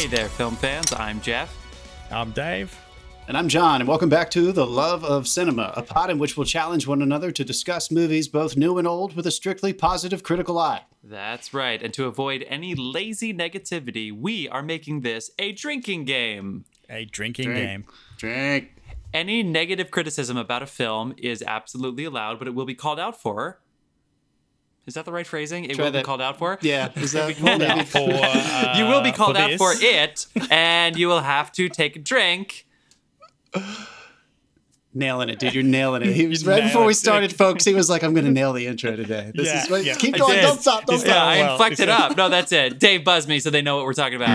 Hey there, film fans. I'm Jeff. I'm Dave. And I'm John, and welcome back to The Love of Cinema, a pod in which we'll challenge one another to discuss movies both new and old with a strictly positive critical eye. That's right. And to avoid any lazy negativity, we are making this a drinking game. A drinking Drink. game. Drink. Any negative criticism about a film is absolutely allowed, but it will be called out for. Is that the right phrasing? It Try will be called out for? Yeah, is that Called out for, uh, You will be called out for it, and you will have to take a drink. nailing it, dude? You're nailing it. He was right before we started, folks. He was like, "I'm going to nail the intro today." This Yeah, is what, yeah. keep going. Don't stop. Don't It's stop. Yeah, I well, inflected it's- up. No, that's it. Dave buzzed me so they know what we're talking about.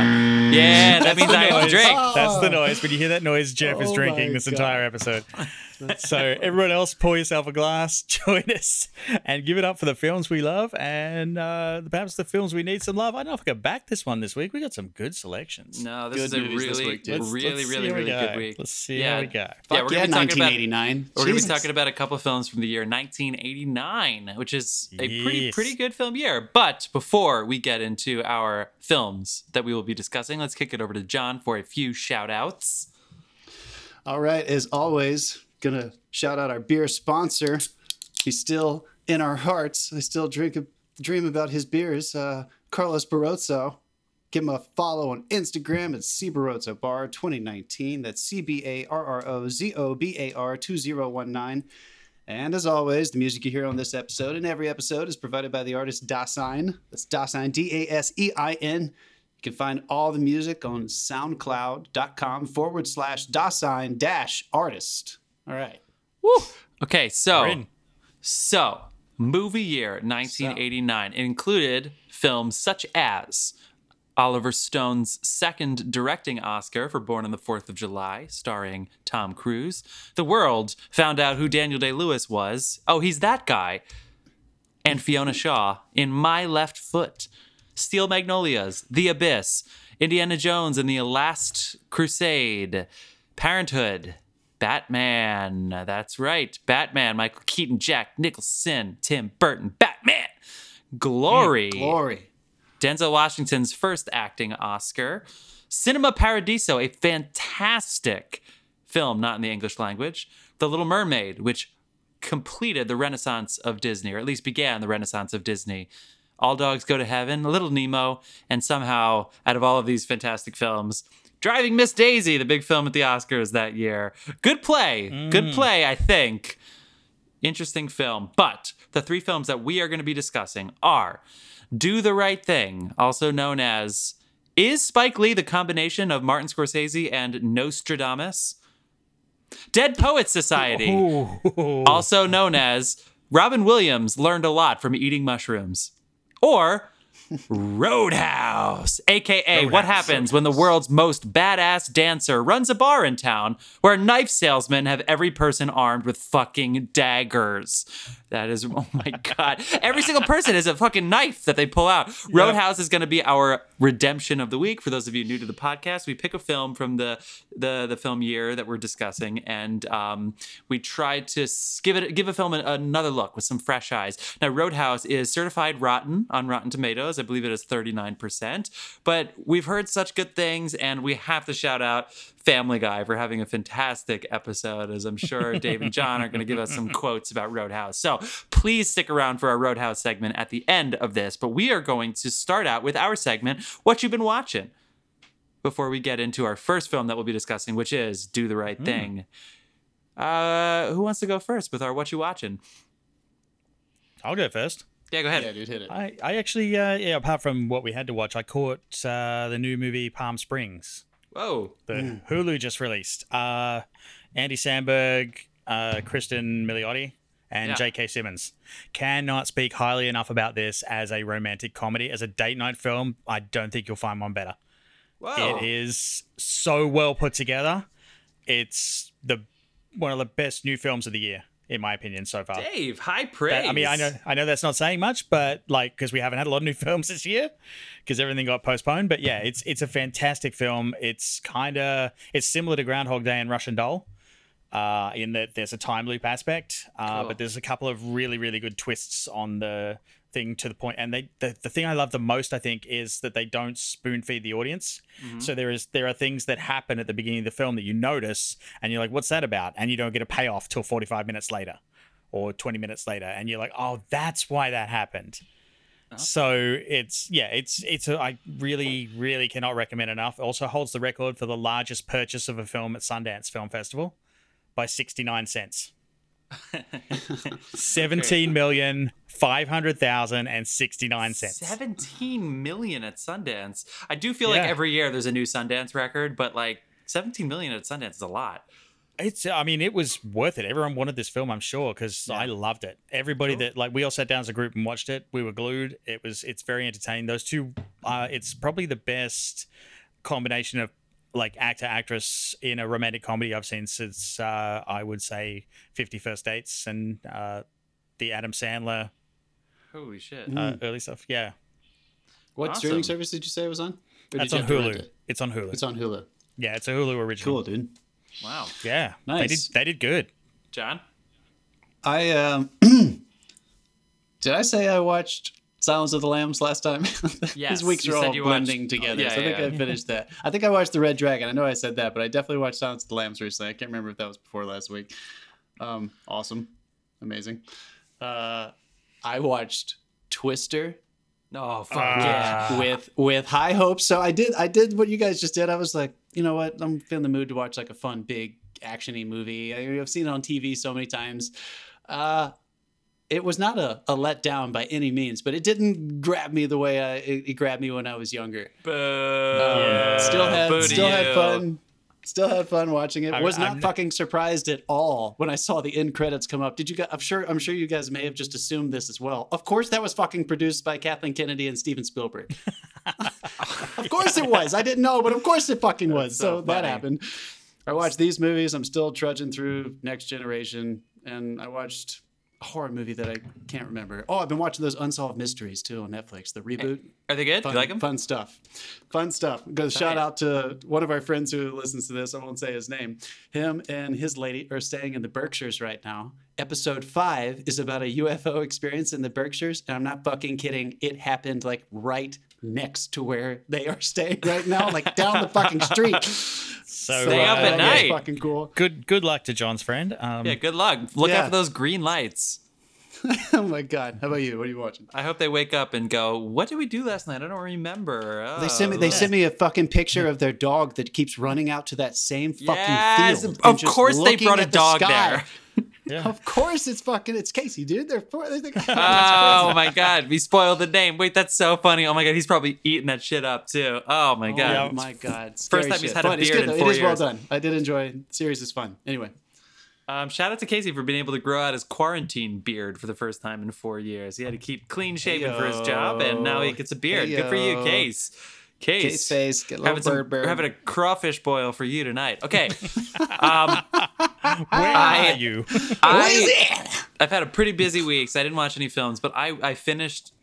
Yeah, that means I have to drink. That's the noise. When you hear that noise, Jeff is Oh drinking this God. entire episode. so everyone else, pour yourself a glass, join us, and give it up for the films we love and uh, perhaps the films we need some love. I don't know if I can back this one this week. We got some good selections. No, this Good is a movies this really, week. Let's- really, let's see really, we really go. good week. Let's see yeah. how we go. Yeah, we're yeah, gonna be talking about 1989. we're gonna be talking about a couple films from the year 1989, which is a pretty pretty good film year. But before we get into our films that we will be discussing, let's kick it over to John for a few shout outs. All right, as always, gonna shout out our beer sponsor. He's still in our hearts. I still drink dream about his beers. Uh, Carlos Barrozo. Give him a follow on Instagram at C Barrozo Bar 2019. That's C B A R R O Z O B A R 2019. And as always, the music you hear on this episode and every episode is provided by the artist Dasein. That's Dasein, D A S E I N. You can find all the music on soundcloud.com forward slash Dasein dash artist. All right. Woo. Okay, so so movie year 1989 included films such as Oliver Stone's second directing Oscar for Born on the Fourth of July, starring Tom Cruise. The world found out who Daniel Day Lewis was. Oh, he's that guy. And Fiona Shaw in My Left Foot. Steel Magnolias, The Abyss, Indiana Jones and the Last Crusade, Parenthood, Batman. That's right, Batman. Michael Keaton, Jack Nicholson, Tim Burton, Batman. Glory. Mm, glory. Denzel Washington's first acting Oscar. Cinema Paradiso, a fantastic film, not in the English language. The Little Mermaid, which completed the renaissance of Disney, or at least began the renaissance of Disney. All Dogs Go to Heaven, Little Nemo, and somehow, out of all of these fantastic films, Driving Miss Daisy, the big film at the Oscars that year. Good play. Good mm. play, I think interesting film. But the three films that we are going to be discussing are Do the Right Thing, also known as Is Spike Lee the combination of Martin Scorsese and Nostradamus? Dead Poets Society, also known as Robin Williams learned a lot from eating mushrooms. Or Roadhouse, aka what happens when the world's most badass dancer runs a bar in town where knife salesmen have every person armed with fucking daggers. That is, oh my god, every single person has a fucking knife that they pull out. Roadhouse is going to be our redemption of the week. For those of you new to the podcast, we pick a film from the the the film year that we're discussing, and um, we try to give it give a film an- another look with some fresh eyes. Now, Roadhouse is certified rotten on Rotten Tomatoes. I believe it is thirty nine percent. But we've heard such good things, and we have to shout out Family Guy for having a fantastic episode. As I'm sure Dave and John are going to give us some quotes about Roadhouse. So please stick around for our Roadhouse segment at the end of this. But we are going to start out with our segment, What You've Been Watching before we get into our first film that we'll be discussing, which is Do the Right Thing. Uh, who wants to go first with our What You Watching? I'll go first. Yeah, go ahead. Yeah, dude, hit it. I, I actually, uh, yeah, apart from what we had to watch, I caught uh, the new movie Palm Springs. Whoa. The Hulu just released. Uh, Andy Samberg, uh, Cristin Milioti, and Yeah. J.K. Simmons. Cannot speak highly enough about this as a romantic comedy. As a date night film, I don't think you'll find one better. Whoa. It is so well put together. It's the one of the best new films of the year, in my opinion, so far. Dave, high praise. That- I mean, I know, I know that's not saying much, but like, because we haven't had a lot of new films this year, because everything got postponed. But yeah, it's it's a fantastic film. It's kind of it's similar to Groundhog Day and Russian Doll, uh, in that there's a time loop aspect, uh, Cool. but there's a couple of really really good twists on the thing to the point and they the, the thing i love the most i think is that they don't spoon feed the audience. Mm-hmm. So there is there are things that happen at the beginning of the film that you notice and you're like what's that about? And you don't get a payoff till 45 minutes later or 20 minutes later and you're like oh that's why that happened. Uh-huh. So it's yeah it's it's a, i really really cannot recommend enough. Also holds the record for the largest purchase of a film at sundance film festival by 69 cents 17 million 500,000 and 69 cents. 17 million at Sundance. I do feel like every year there's a new Sundance record, but like 17 million at Sundance is a lot. It's I mean it was worth it. Everyone wanted this film, I'm sure, cuz I loved it. Everybody that like we all sat down as a group and watched it. We were glued. It was it's very entertaining. Those two uh it's probably the best combination of like actor actress in a romantic comedy I've seen since uh I would say Fifty First Dates and uh the Adam Sandler Holy shit. uh, early stuff. Yeah. What Awesome. streaming service did you say it was on? Or did That's on have to rent Hulu. it? It's on Hulu. It's on Hulu. yeah, it's a Hulu original. Cool, dude. Wow. Yeah. They did Nice. they did good. John? I um did I say I watched Silence of the Lambs last time? Yes, These weeks you are all blending watched- together. yeah, so I think yeah. I finished that. I think I watched The Red Dragon. I know I said that, but I definitely watched Silence of the Lambs recently. I can't remember if that was before last week. Um, awesome. Amazing. Uh, I watched Twister Oh, fuck Ah. yeah. with with high hopes. So I did I did what you guys just did. I was like, you know what? I'm feeling the mood to watch like a fun, big, actiony movie. I, I've seen it on TV so many times. Uh, it was not a, a letdown by any means, but it didn't grab me the way I, it, it grabbed me when I was younger. Boo. Um, yeah. Still had Boo still had you. fun. Still had fun watching it. I'm- was not I'm- fucking surprised at all when I saw the end credits come up. Did you guys? I'm sure. I'm sure you guys may have just assumed this as well. Of course, that was fucking produced by Kathleen Kennedy and Steven Spielberg. of course it was. I didn't know, but of course it fucking was. so So, that happened. I watched these movies. I'm still trudging through Next Generation, and I watched a horror movie that I can't remember. Oh, I've been watching those Unsolved Mysteries too on Netflix. The reboot. Are they good? Fun, you like them? fun stuff. Fun stuff. Go shout out to one of our friends who listens to this. I won't say his name. Him and his lady are staying in the Berkshires right now. Episode five is about a UFO experience in the Berkshires, and I'm not fucking kidding. It happened like right next to where they are staying right now, like down the fucking street. So Stay up uh, at that night. Fucking cool. Good good luck to John's friend. Um, Yeah, good luck. Look Yeah. out for those green lights. oh my god. How about you? What are you watching? I hope they wake up and go, What did we do last night? I don't remember. They sent me. They Oh. sent me a fucking picture of their dog that keeps running out to that same fucking Yes, field. of course they brought a at the dog sky. there. Yeah. Of course, it's fucking. It's Casey, dude. They're. For, they're Oh my god, we spoiled the name. Wait, that's so funny. Oh my god, he's probably eating that shit up too. Oh my god. Oh my god! First time he's had a Fun. It's beard good, in though. four It is well done. I did enjoy. The series is fun. Anyway, Um, shout out to Casey for being able to grow out his quarantine beard for the first time in four years. He had to keep clean shaven for his job, and now he gets a beard. Good for you, Case. Case. Case face, get a little having, some, bird bird. having a crawfish boil for you tonight. Okay. um, Where I- are you? I, I've had a pretty busy week, so I didn't watch any films, but I, I finished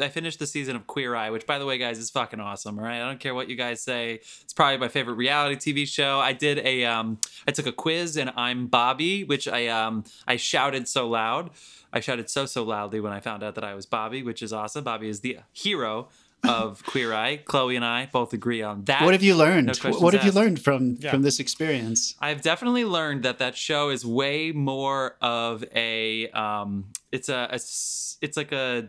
I finished the season of Queer Eye, which by the way, guys, is fucking awesome. All right, I don't care what you guys say. It's probably my favorite reality TV show. I did a um, I took a quiz and I'm Bobby, which I um, I shouted so loud. I shouted so so loudly when I found out that I was Bobby, which is awesome. Bobby is the hero of Queer Eye. Chloe and I both agree on that. what have you learned? No what have you learned from Yeah. from this experience? I've definitely learned that that show is way more of a um it's a it's like a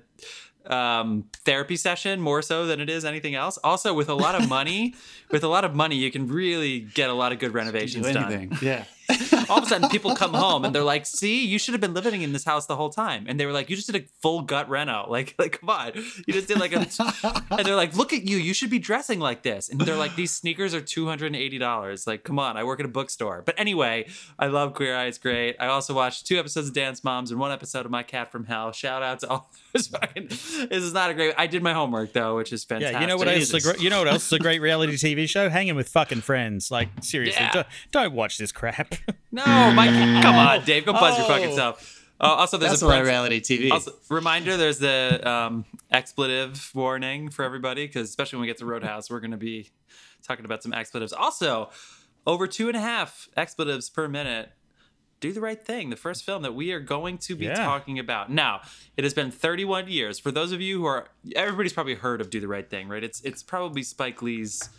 um therapy session more so than it is anything else. Also with a lot of money, with a lot of money you can really get a lot of good Do renovations done. Yeah. All of a sudden people come home and they're like, "See, you should have been living in this house the whole time." And they were like, "You just did a full gut reno. Like like come on. You just did like a And they're like, "Look at you. You should be dressing like this." And they're like, "These sneakers are $280." Like, come on. I work at a bookstore. But anyway, I love Queer Eye. It's great. I also watched two episodes of Dance Moms and one episode of My Cat from Hell. Shout out to all those fucking This is not a great I did my homework though, which is fantastic. Yeah, you know what else? Is a you know what else is a great reality TV show? Hanging with fucking friends. Like seriously, Yeah. don't, don't watch this crap. No, Mike, come on, Dave, go buzz your fucking Oh. self. Uh, also, there's That's a a lot of prince- reality TV. Also, reminder: there's the um, expletive warning for everybody, because especially when we get to Roadhouse, we're going to be talking about some expletives. Also, over two and a half expletives per minute Do the Right Thing, the first film that we are going to be Yeah. talking about. Now, it has been 31 years. For those of you who are, everybody's probably heard of Do the Right Thing, right? It's it's probably Spike Lee's.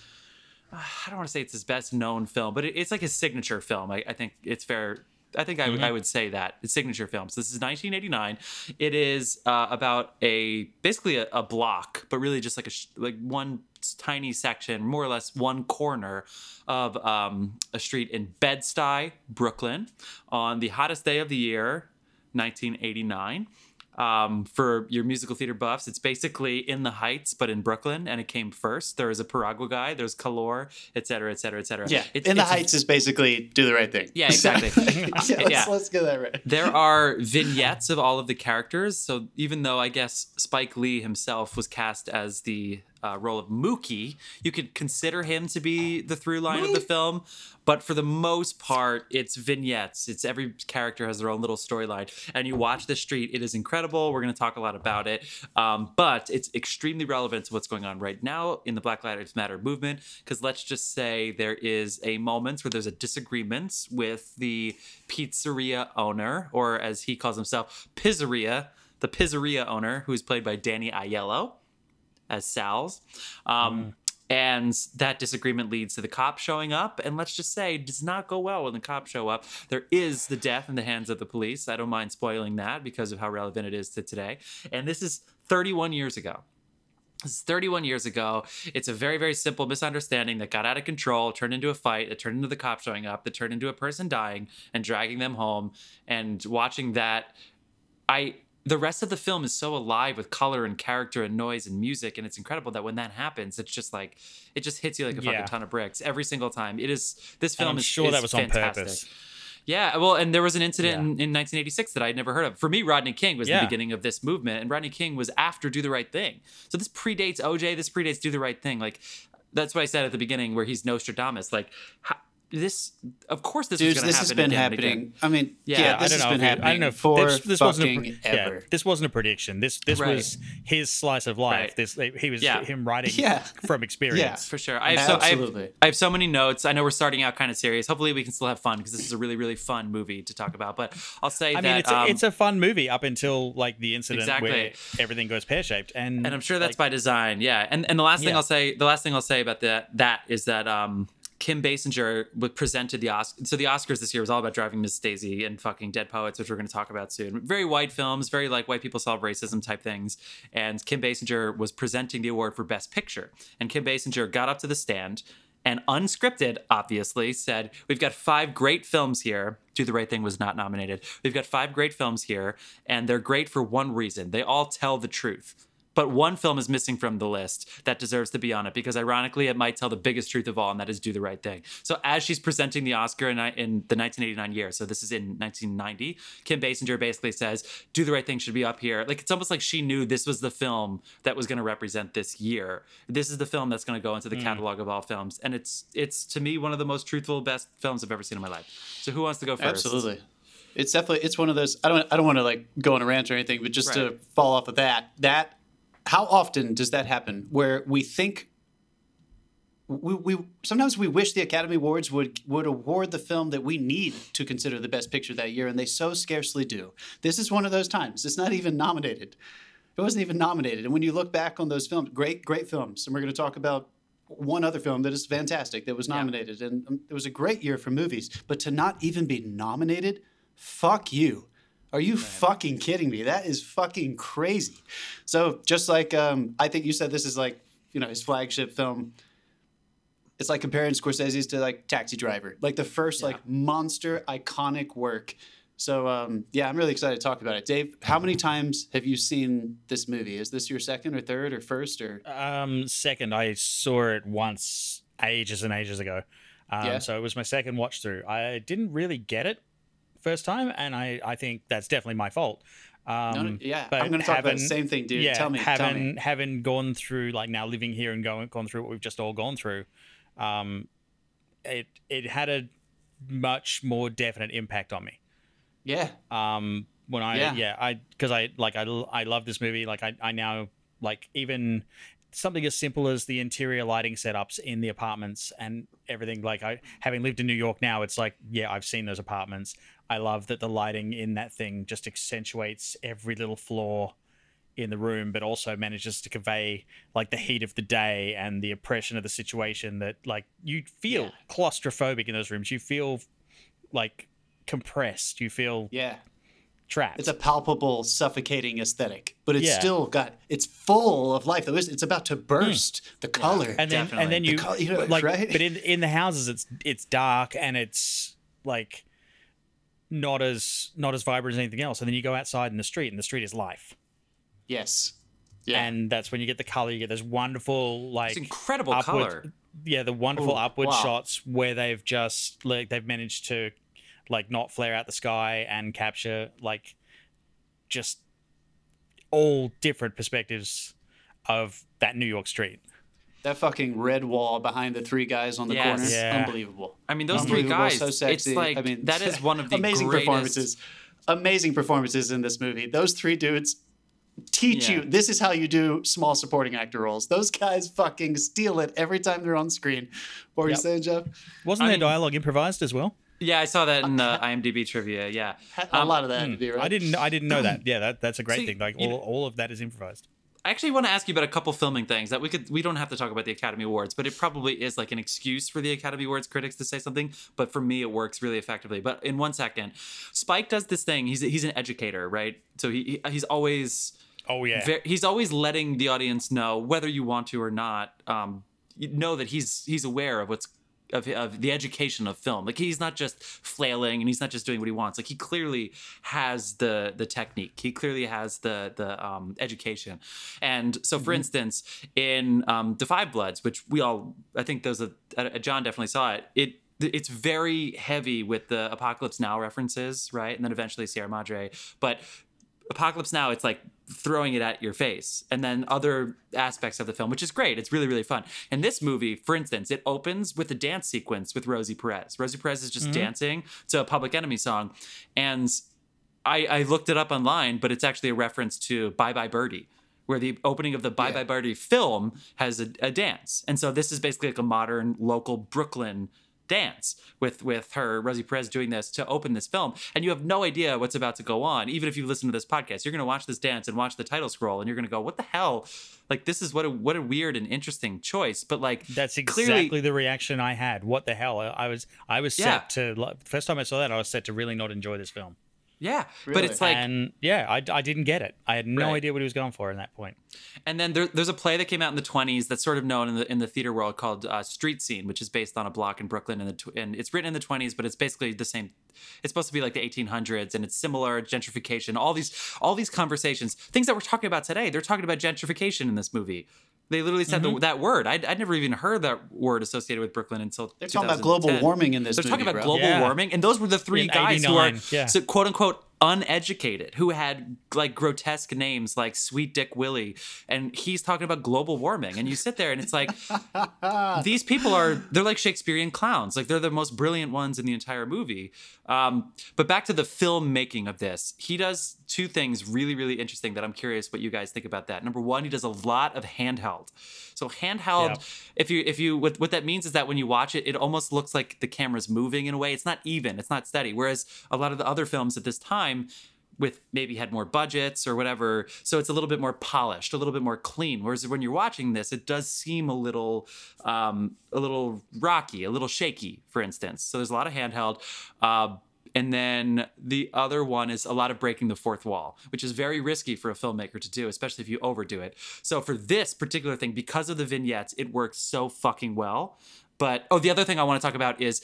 I don't want to say it's his best known film, but it, it's like his signature film. I, I think it's fair. I think I, I would say that it's signature films. This is 1989. It is uh, about a basically a, a block, but really just like a sh- like one tiny section, more or less one corner of um, a street in Bed Stuy, Brooklyn, on the hottest day of the year, 1989. Um, for your musical theater buffs, it's basically in the Heights, but in Brooklyn, and it came first. There is a Piragua guy, there's Calor, et cetera, et cetera, et cetera. Yeah, It- in the it's- Heights is basically do the right thing. Yeah, exactly. yeah, let's, Yeah. let's get that right. There are vignettes of all of the characters. So even though I guess Spike Lee himself was cast as the uh, role of Mookie, you could consider him to be the through line of the film. But for the most part, it's vignettes. It's every character has their own little storyline. And you watch the street, it is incredible. We're going to talk a lot about it. Um, but it's extremely relevant to what's going on right now in the Black Lives Matter movement. Because let's just say there is a moment where there's a disagreement with the pizzeria owner, or as he calls himself, pizzeria, the pizzeria owner, who is played by Danny Aiello as Sal's. Um, And that disagreement leads to the cops showing up. And let's just say, it does not go well when the cops show up. There is the death in the hands of the police. I don't mind spoiling that because of how relevant it is to today. And this is 31 years ago. This is 31 years ago. It's a very, very simple misunderstanding that got out of control, turned into a fight, that turned into the cops showing up, that turned into a person dying and dragging them home. And watching that, I the rest of the film is so alive with color and character and noise and music, and it's incredible that when that happens, it's just like it just hits you like a fucking Yeah. ton of bricks every single time. It is this And film I'm is sure is that was on fantastic. purpose. Yeah, well, and there was an incident Yeah. in, in 1986 that I'd never heard of. For me, Rodney King was Yeah. the beginning of this movement, and Rodney King was after Do the Right Thing. So this predates OJ. This predates Do the Right Thing. Like that's what I said at the beginning, where he's Nostradamus. Like this, of course, this was Dudes, going to this has been again and again. happening. I mean, Yeah, yeah, this I don't has know. been it- happening I don't know. for this, this wasn't a, ever. Yeah, this wasn't a prediction. This this Right. was his slice of life. Right. This he was Yeah. him writing Yeah. from experience. Yeah. For sure. I have, so, I, have, Absolutely. I have so many notes. I know we're starting out kind of serious. Hopefully, we can still have fun because this is a really, really fun movie to talk about. But I'll say I that. mean, it's a, um, it's a fun movie up until like the incident Exactly. where everything goes pear shaped, and and I'm sure that's like, by design. Yeah. And and the last thing I'll say, the last thing I'll say about that that is that um Kim Basinger presented the Oscars. So the Oscars this year was all about driving Miss Daisy and fucking Dead Poets, which we're going to talk about soon. Very white films, very like white people solve racism type things. And Kim Basinger was presenting the award for Best Picture. And Kim Basinger got up to the stand and unscripted, obviously, said, We've got five great films here. Do the Right Thing was not nominated. We've got five great films here, and they're great for one reason. They all tell the truth. But one film is missing from the list that deserves to be on it because, ironically, it might tell the biggest truth of all, and that is do the right thing. So, as she's presenting the Oscar in, in the 1989 year, so this is in 1990, Kim Basinger basically says, "Do the right thing" should be up here. Like it's almost like she knew this was the film that was going to represent this year. This is the film that's going to go into the hmm. catalog of all films, and it's it's to me one of the most truthful, best films I've ever seen in my life. So, who wants to go first? Absolutely. It's definitely it's one of those I don't I don't want to like go on a rant or anything, but just to fall off of that, that how often does that happen where we think we, we sometimes we wish the Academy Awards would would award the film that we need to consider the best picture that year, and they so scarcely do. This is one of those times. It's not even nominated. It wasn't even nominated. And when you look back on those films, great, great films, and we're going to talk about one other film that is fantastic that was nominated, and um, it was a great year for movies. But to not even be nominated, fuck you. Are you fucking kidding me? That is fucking crazy. So just like um, I think you said, this is like you know his flagship film. It's like comparing Scorsese's to like Taxi Driver, like the first like monster iconic work. So um, yeah, I'm really excited to talk about it. Dave, how many times have you seen this movie? Is this your second or third or first or? Um, second, I saw it once ages and ages ago. Um, Yeah. So it was my second watch through. I didn't really get it first time, and I, I think that's definitely my fault. Um, No, yeah, but I'm going to talk about the same thing, dude. yeah, tell me, having tell me. having gone through like now living here and going gone through what we've just all gone through, um, it it had a much more definite impact on me. Yeah, um when i Yeah. yeah, i because i like i, I love this movie like I, I now like even something as simple as the interior lighting setups in the apartments and everything. Like I, having lived in New York now, it's like, yeah, I've seen those apartments. I love that the lighting in that thing just accentuates every little flaw in the room, but also manages to convey like the heat of the day and the oppression of the situation. That like you feel Yeah. claustrophobic in those rooms. You feel like compressed. You feel Yeah. trapped. It's a palpable, suffocating aesthetic, but it's Yeah. still got it's full of life. Though it's it's about to burst. Mm. The color. and then Definitely. and then The you, you know, like right? but in in the houses it's it's dark and it's like not as not as vibrant as anything else and then you go outside in the street and the street is life yes. Yeah. and that's when you get the color you get those wonderful like It's incredible upward- color. yeah the wonderful Ooh, upward wow. shots where they've just like they've managed to like not flare out the sky and capture like just all different perspectives of that New York street that fucking red wall behind the three guys on the Yes. corner. Yeah. Unbelievable. I mean, those three Unbelievable, guys. So sexy. It's like I mean, that is one of the amazing greatest- performances. Amazing performances in this movie. Those three dudes teach Yeah. you this is how you do small supporting actor roles. Those guys fucking steal it every time they're on screen. What were Yep. you saying, Jeff? wasn't I there mean- dialogue improvised as well Yeah, I saw that in the IMDb trivia. Yeah. A Um, lot of that to be right. I didn't. I didn't know that. Yeah, that, that's a great See, thing. Like all, know- all of that is improvised. I actually want to ask you about a couple filming things that we could we don't have to talk about the Academy Awards, but it probably is like an excuse for the Academy Awards critics to say something. But for me, it works really effectively. But in one second, Spike does this thing. He's he's an educator, right? So he he- he's always Oh yeah. He's always letting the audience know whether you want to or not um, you know that he's he's aware of what's of, of the education of film. Like he's not just flailing and he's not just doing what he wants. Like he clearly has the the technique. He clearly has the the um, education. And so for instance in um, the five bloods which we all i think those are, uh, john definitely saw it it it's very heavy with the apocalypse now references right? And then eventually sierra madre. But Apocalypse Now, it's like throwing it at your face. And then other aspects of the film, which is great. It's really, really fun. And this movie, for instance, it opens with a dance sequence with Rosie Perez. Rosie Perez is just mm-hmm. dancing to a Public Enemy song. And I, I looked it up online, but it's actually a reference to Bye Bye Birdie. Where the opening of the Bye Yeah. Bye Birdie film has a, a dance, and so this is basically like a modern local Brooklyn dance with with her Rosie Perez doing this to open this film and you have no idea what's about to go on even if you listen to this podcast you're going to watch this dance and watch the title scroll and you're going to go what the hell like this is what a what a weird and interesting choice but like That's clearly- exactly the reaction I had. What the hell? I, was I was Yeah. set to first time I saw that I was set to really not enjoy this film. Yeah but it's like and yeah, I, I didn't get it. I had no Right. idea what he was going for in that point. And then there, there's a play that came out in the 20s that's sort of known in the in the theater world called uh, Street Scene, which is based on a block in Brooklyn. In the tw- and it's written in the 20s, but it's basically the same. It's supposed to be like the 1800s, and it's similar gentrification. All these all these conversations, things that we're talking about today. They're talking about gentrification in this movie. They literally said Mm-hmm. the, that word. I'd, I'd never even heard that word associated with Brooklyn until They're talking about global warming in this They're talking about bro. global Yeah. warming, and those were the three In guys who are yeah. so quote unquote uneducated who had like grotesque names like Sweet Dick Willie, and he's talking about global warming, and you sit there and it's like these people are they're like Shakespearean clowns, like they're the most brilliant ones in the entire movie. Um, but back to the filmmaking of this, he does two things really really interesting that I'm curious what you guys think about that. Number one, he does a lot of handheld. So handheld, Yeah. if you if you what what that means is that when you watch it, it almost looks like the camera's moving in a way. It's not even, it's not steady. Whereas a lot of the other films at this time with maybe had more budgets or whatever, so it's a little bit more polished, a little bit more clean. Whereas when you're watching this, it does seem a little um, a little rocky, a little shaky, for instance. So there's a lot of handheld. Uh, and then the other one is a lot of breaking the fourth wall, which is very risky for a filmmaker to do, especially if you overdo it. So for this particular thing, because of the vignettes, it works so fucking well. But oh, the other thing I want to talk about is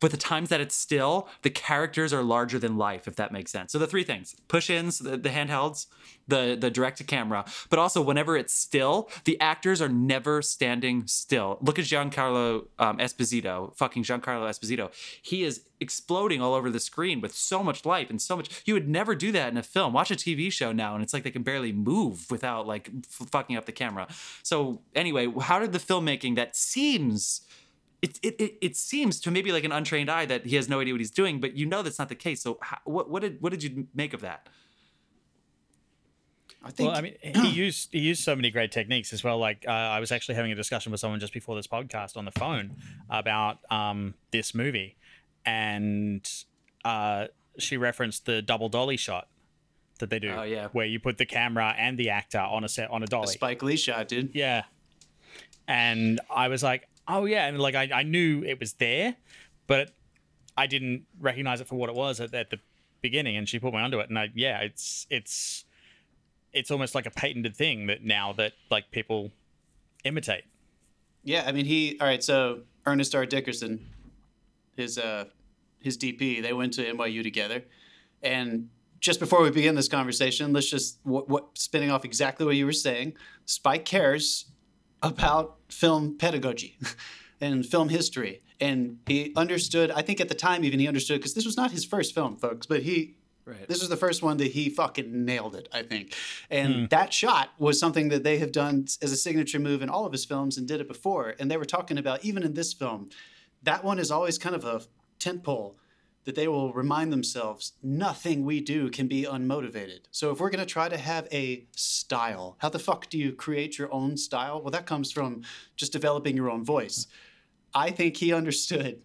but the times that it's still, the characters are larger than life, if that makes sense. So the three things: push-ins, the, the handhelds, the the direct to camera, but also whenever it's still, the actors are never standing still. Look at Giancarlo um, Esposito, fucking Giancarlo Esposito. He is exploding all over the screen with so much life and so much. You would never do that in a film. Watch a TV show now, and it's like they can barely move without like f- fucking up the camera. So anyway, how did the filmmaking that seems it, it, it, it seems to maybe like an untrained eye that he has no idea what he's doing, but you know that's not the case. So how, what what did what did you make of that? I think. Well, I mean, he used he used so many great techniques as well. Like uh, I was actually having a discussion with someone just before this podcast on the phone about um, this movie, and uh, she referenced the double dolly shot that they do. Oh, yeah. where you put the camera and the actor on a set on a a dolly. Spike Lee shot, dude. Yeah. And I was like, oh yeah, and like I, I knew it was there, but I didn't recognize it for what it was at, at the beginning. And she put me onto it, and I yeah, it's it's it's almost like a patented thing that now that like people imitate. Yeah, I mean he. All right, so Ernest R. Dickerson, his uh, his DP, they went to NYU together, and just before we begin this conversation, let's just what, what spinning off exactly what you were saying. Spike cares about film pedagogy and film history, and he understood. I think at the time, even he understood because this was not his first film, folks, but he Right. this was the first one that he fucking nailed it, I think. And hmm. that shot was something that they have done as a signature move in all of his films and did it before. And they were talking about, even in this film, that one is always kind of a tent pole that they will remind themselves nothing we do can be unmotivated. So if we're going to try to have a style, how the fuck do you create your own style? Well, that comes from just developing your own voice. I think he understood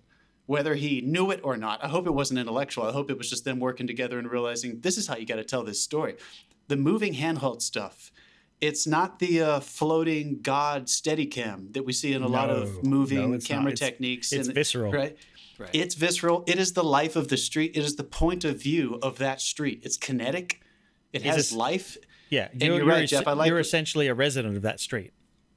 whether he knew it or not. I hope it wasn't intellectual. I hope it was just them working together and realizing this is how you got to tell this story. The moving handheld stuff. It's not the uh, floating God Steadicam that we see in a lot of moving no, camera not. It's- techniques. it's and- visceral. right? Right. It's visceral. It is the life of the street. It is the point of view of that street. It's kinetic. It has this- life. Yeah, and you're right, Jeff, I like you're it. essentially a resident of that street.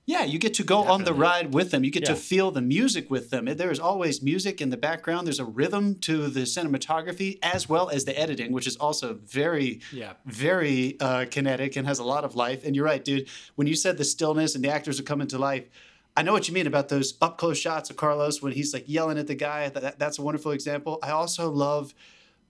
Yeah, you get to go on the ride with them. You get to feel the music with them. There is always music in the background. There's a rhythm to the cinematography as well as the editing, which is also very, Yeah. very uh, kinetic and has a lot of life. And you're right, dude. When you said the stillness and the actors are coming to life, I know what you mean about those up close shots of Carlos when he's like yelling at the guy. That, that- that's a wonderful example. I also love.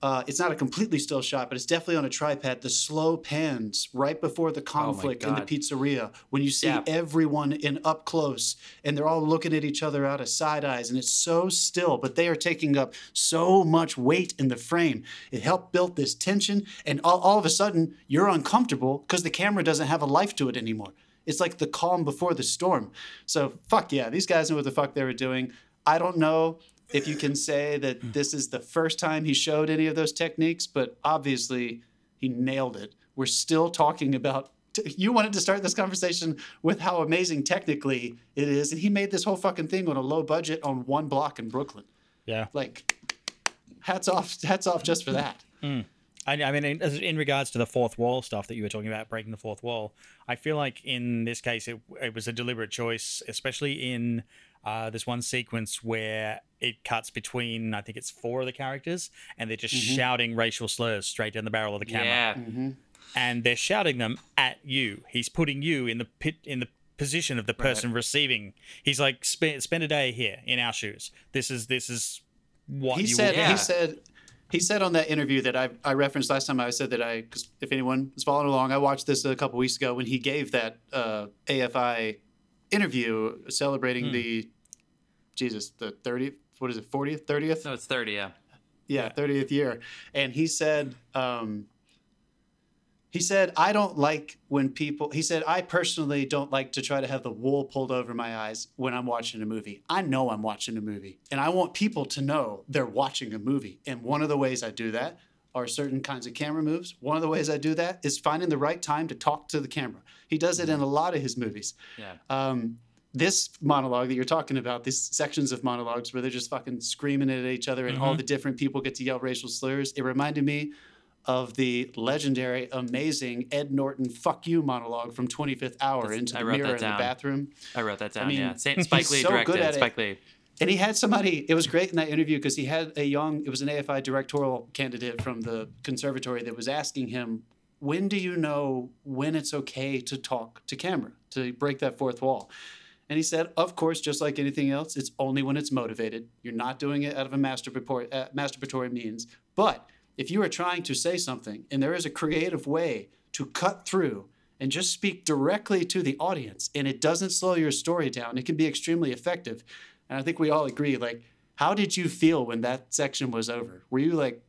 Uh, it's not a completely still shot, but it's definitely on a tripod. The slow pans right before the conflict in the pizzeria when you see Yeah. everyone in up close and they're all looking at each other out of side eyes and it's so still, but they are taking up so much weight in the frame. It helped build this tension, and all, all of a sudden you're uncomfortable because the camera doesn't have a life to it anymore. It's like the calm before the storm. So fuck yeah, these guys knew what the fuck they were doing. I don't know if you can say that this is the first time he showed any of those techniques, but obviously he nailed it. We're still talking about. t- You wanted to start this conversation with how amazing technically it is, and he made this whole fucking thing on a low budget on one block in Brooklyn. Yeah. Like, hats off, hats off just for that. Mm. I, I mean, in, in regards to the fourth wall stuff that you were talking about, breaking the fourth wall, I feel like in this case it, it was a deliberate choice, especially in uh, this one sequence where it cuts between, I think it's four of the characters, and they're just shouting racial slurs straight down the barrel of the camera, Yeah. and they're shouting them at you. He's putting you in the pit in the position of the person receiving. He's like, spend, spend a day here in our shoes. This is this is what he you said Yeah. he said he said on that interview that I, I referenced last time I said that I because if anyone is following along I watched this a couple weeks ago when he gave that uh, AFI interview celebrating the Jesus the 30th what is it 40th 30th No, it's 30, yeah. yeah, 30th year. And he said, um, he said, I don't like when people, he said, I personally don't like to try to have the wool pulled over my eyes when I'm watching a movie. I know I'm watching a movie and I want people to know they're watching a movie. And one of the ways I do that are certain kinds of camera moves. One of the ways I do that is finding the right time to talk to the camera. He does it in a lot of his movies Yeah. um, this monologue that you're talking about, these sections of monologues where they're just fucking screaming at each other and all the different people get to yell racial slurs, it reminded me of the legendary, amazing Ed Norton "fuck you" monologue from 25th Hour That's- into the mirror in the bathroom. I wrote that down, I mean, yeah. Spike Lee so directed. it. Spike Lee. And he had somebody, it was great in that interview because he had a young, it was an AFI directorial candidate from the conservatory that was asking him, when do you know when it's okay to talk to camera, to break that fourth wall? And he said, of course, just like anything else, it's only when it's motivated. You're not doing it out of a masturbatory, uh, masturbatory means. But if you are trying to say something and there is a creative way to cut through and just speak directly to the audience and it doesn't slow your story down, it can be extremely effective. And I think we all agree, like, how did you feel when that section was over? Were you like,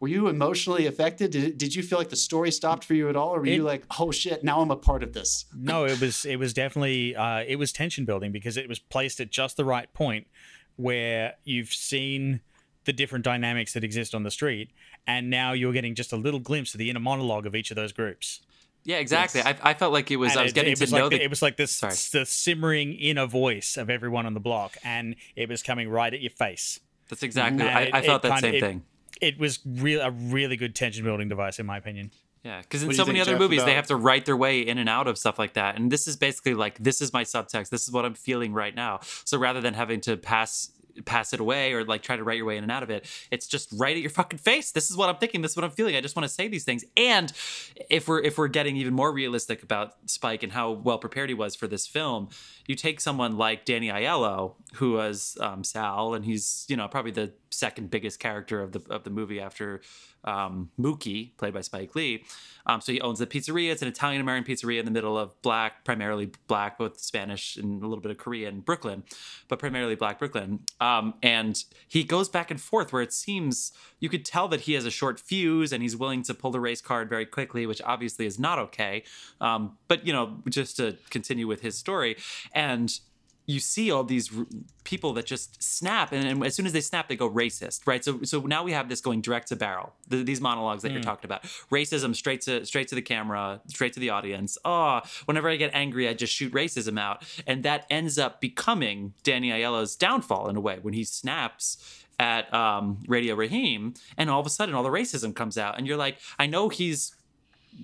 were you emotionally affected? Did, did you feel like the story stopped for you at all, or were It- you like, oh shit, now I'm a part of this? no, it was it was definitely uh, it was tension building because it was placed at just the right point where you've seen the different dynamics that exist on the street, and now you're getting just a little glimpse of the inner monologue of each of those groups. Yeah, exactly. Yes. I, I felt like it was. And I was it- getting it to was know like the. the, it was like this Sorry. the simmering inner voice of everyone on the block, and it was coming right at your face. that's exactly. I, it- I felt it that kinda- same it- thing. It was real a really good tension building device, in my opinion. Yeah, because in What so many think, other Jeff, movies, they have to write their way in and out of stuff like that. And this is basically like, this is my subtext. This is what I'm feeling right now. So rather than having to pass pass it away or like try to write your way in and out of it, it's just right at your fucking face. This is what I'm thinking. This is what I'm feeling. I just want to say these things. And if we're if we're getting even more realistic about Spike and how well prepared he was for this film, you take someone like Danny Aiello, who was um, Sal, and he's you know probably the second biggest character of the of the movie after um, Mookie, played by Spike Lee. Um, so he owns the pizzeria. It's an Italian American pizzeria in the middle of black, primarily black, both Spanish and a little bit of Korean, Brooklyn, but primarily black Brooklyn. Um, and he goes back and forth where it seems you could tell that he has a short fuse and he's willing to pull the race card very quickly, which obviously is not okay. Um, but, you know, just to continue with his story. And you see all these r- people that just snap and, and as soon as they snap they go racist right? So so now we have this going direct to barrel the, these monologues that you're talking about. Racism straight to straight to the camera straight to the audience. Oh whenever i get angry i just shoot racism out. And that ends up becoming danny aiello's downfall in a way when he snaps at um, radio raheem and all of a sudden all the racism comes out. And you're like i know he's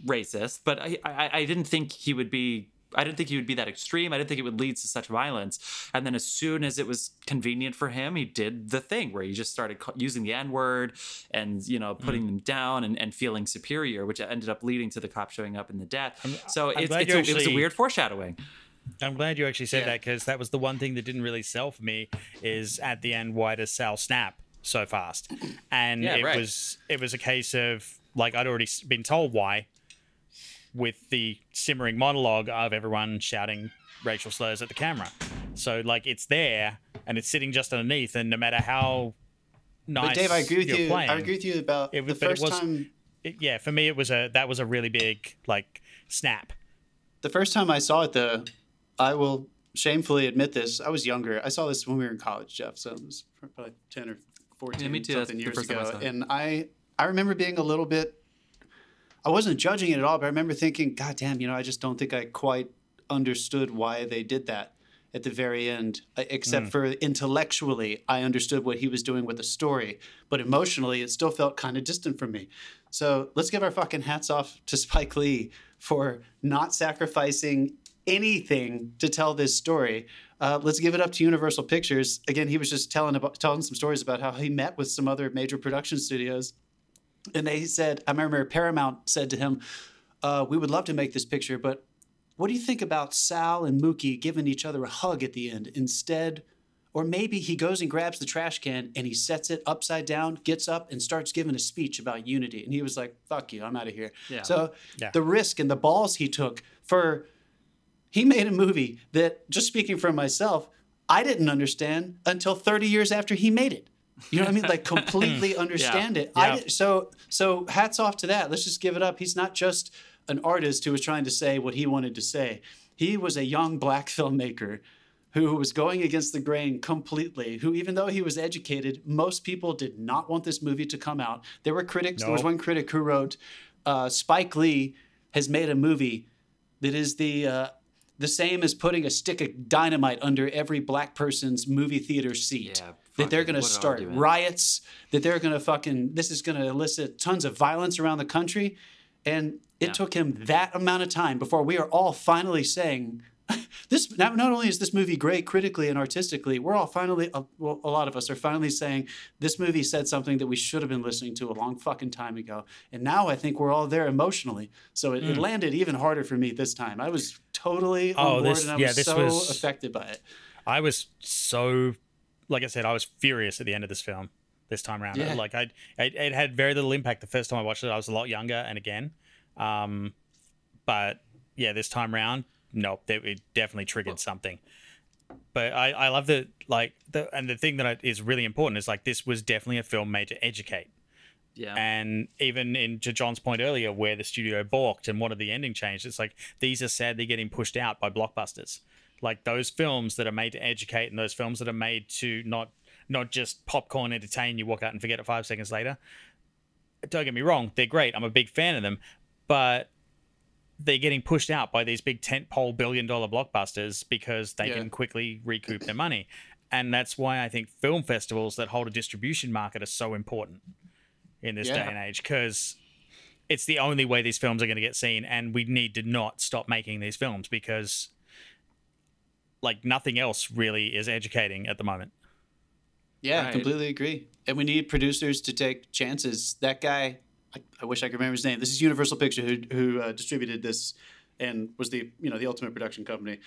racist, but I, I I didn't think he would be. I didn't think he would be that extreme. I didn't think it would lead to such violence. And then as soon as it was convenient for him, he did the thing where he just started using the N word and you know putting mm-hmm. them down and, and feeling superior, which ended up leading to the cop showing up in the death. so I'm it's, it's a, it was a weird foreshadowing. I'm glad you actually said Yeah. that because that was the one thing that didn't really sell for me is at the end why does Sal snap so fast? And Yeah, it right. was it was a case of like I'd already been told why with the simmering monologue of everyone shouting racial slurs at the camera. So like it's there and it's sitting just underneath and no matter how nice But Dave, I agree with you're you. playing, I agree with you about It the was- it first was- time. it- yeah, for me it was a that was a really big like snap. The first time I saw it, though, I will shamefully admit this. I was younger. I saw this when we were in college, Jeff. So it was probably ten or fourteen Yeah, me too. That's something the years first time I ago. And I, I remember being a little bit. I wasn't judging it at all, but I remember thinking, "God damn, you know, I just don't think I quite understood why they did that." At the very end, except Hmm. for intellectually, I understood what he was doing with the story, but emotionally, it still felt kind of distant from me. So let's give our fucking hats off to Spike Lee for not sacrificing anything to tell this story. Uh, let's give it up to Universal Pictures. Again, he was just telling about telling some stories about how he met with some other major production studios, and they said, I remember Paramount said to him, uh, "We would love to make this picture, but what do you think about Sal and Mookie giving each other a hug at the end instead?" Or maybe he goes and grabs the trash can and he sets it upside down, gets up and starts giving a speech about unity. And he was like, fuck you, I'm out of here. Yeah. So Yeah. the risk and the balls he took for he made a movie that just speaking for myself, I didn't understand until 30 years after he made it. You know what I mean? Like completely understand it. I Yeah. did, so so hats off to that. Let's just give it up. He's not just an artist who was trying to say what he wanted to say. He was a young black filmmaker who was going against the grain completely, who, even though he was educated, most people did not want this movie to come out. There were critics. There was one critic who wrote, uh, Spike Lee has made a movie that is the. Uh, the same as putting a stick of dynamite under every black person's movie theater seat. Yeah, that they're going to start riots, that they're going to fucking, this is going to elicit tons of violence around the country. And it Yeah. took him that amount of time before we are all finally saying, this not, not only is this movie great critically and artistically, we're all finally, uh, well, a lot of us are finally saying this movie said something that we should have been listening to a long fucking time ago. And now I think we're all there emotionally. So it, it Hmm. landed even harder for me this time. I was totally on Oh, board this- and I yeah, was so was- affected by it. I was so, like I said, I was furious at the end of this film this time around. Yeah. Like I, it, it had very little impact the first time I watched it. I was a lot younger, and again, um, but yeah, this time round, nope, it, it definitely triggered something. But I, I love that, like, the and the thing that I, is really important is like this was definitely a film made to educate. Yeah. And even in to John's point earlier, where the studio balked and wanted the ending changed, it's like these are sadly getting pushed out by blockbusters. Like those films that are made to educate and those films that are made to not not just popcorn entertain, you walk out and forget it five seconds later. Don't get me wrong, they're great. I'm a big fan of them, but they're getting pushed out by these big tentpole billion dollar blockbusters because they Yeah. can quickly recoup their money. And that's why I think film festivals that hold a distribution market are so important in this day and age because it's the only way these films are going to get seen. And we need to not stop making these films because, like, nothing else really is educating at the moment. Yeah, Right. completely agree. And we need producers to take chances. That guy, I, I wish I could remember his name. This is Universal Picture who who uh, distributed this and was the you know the ultimate production company.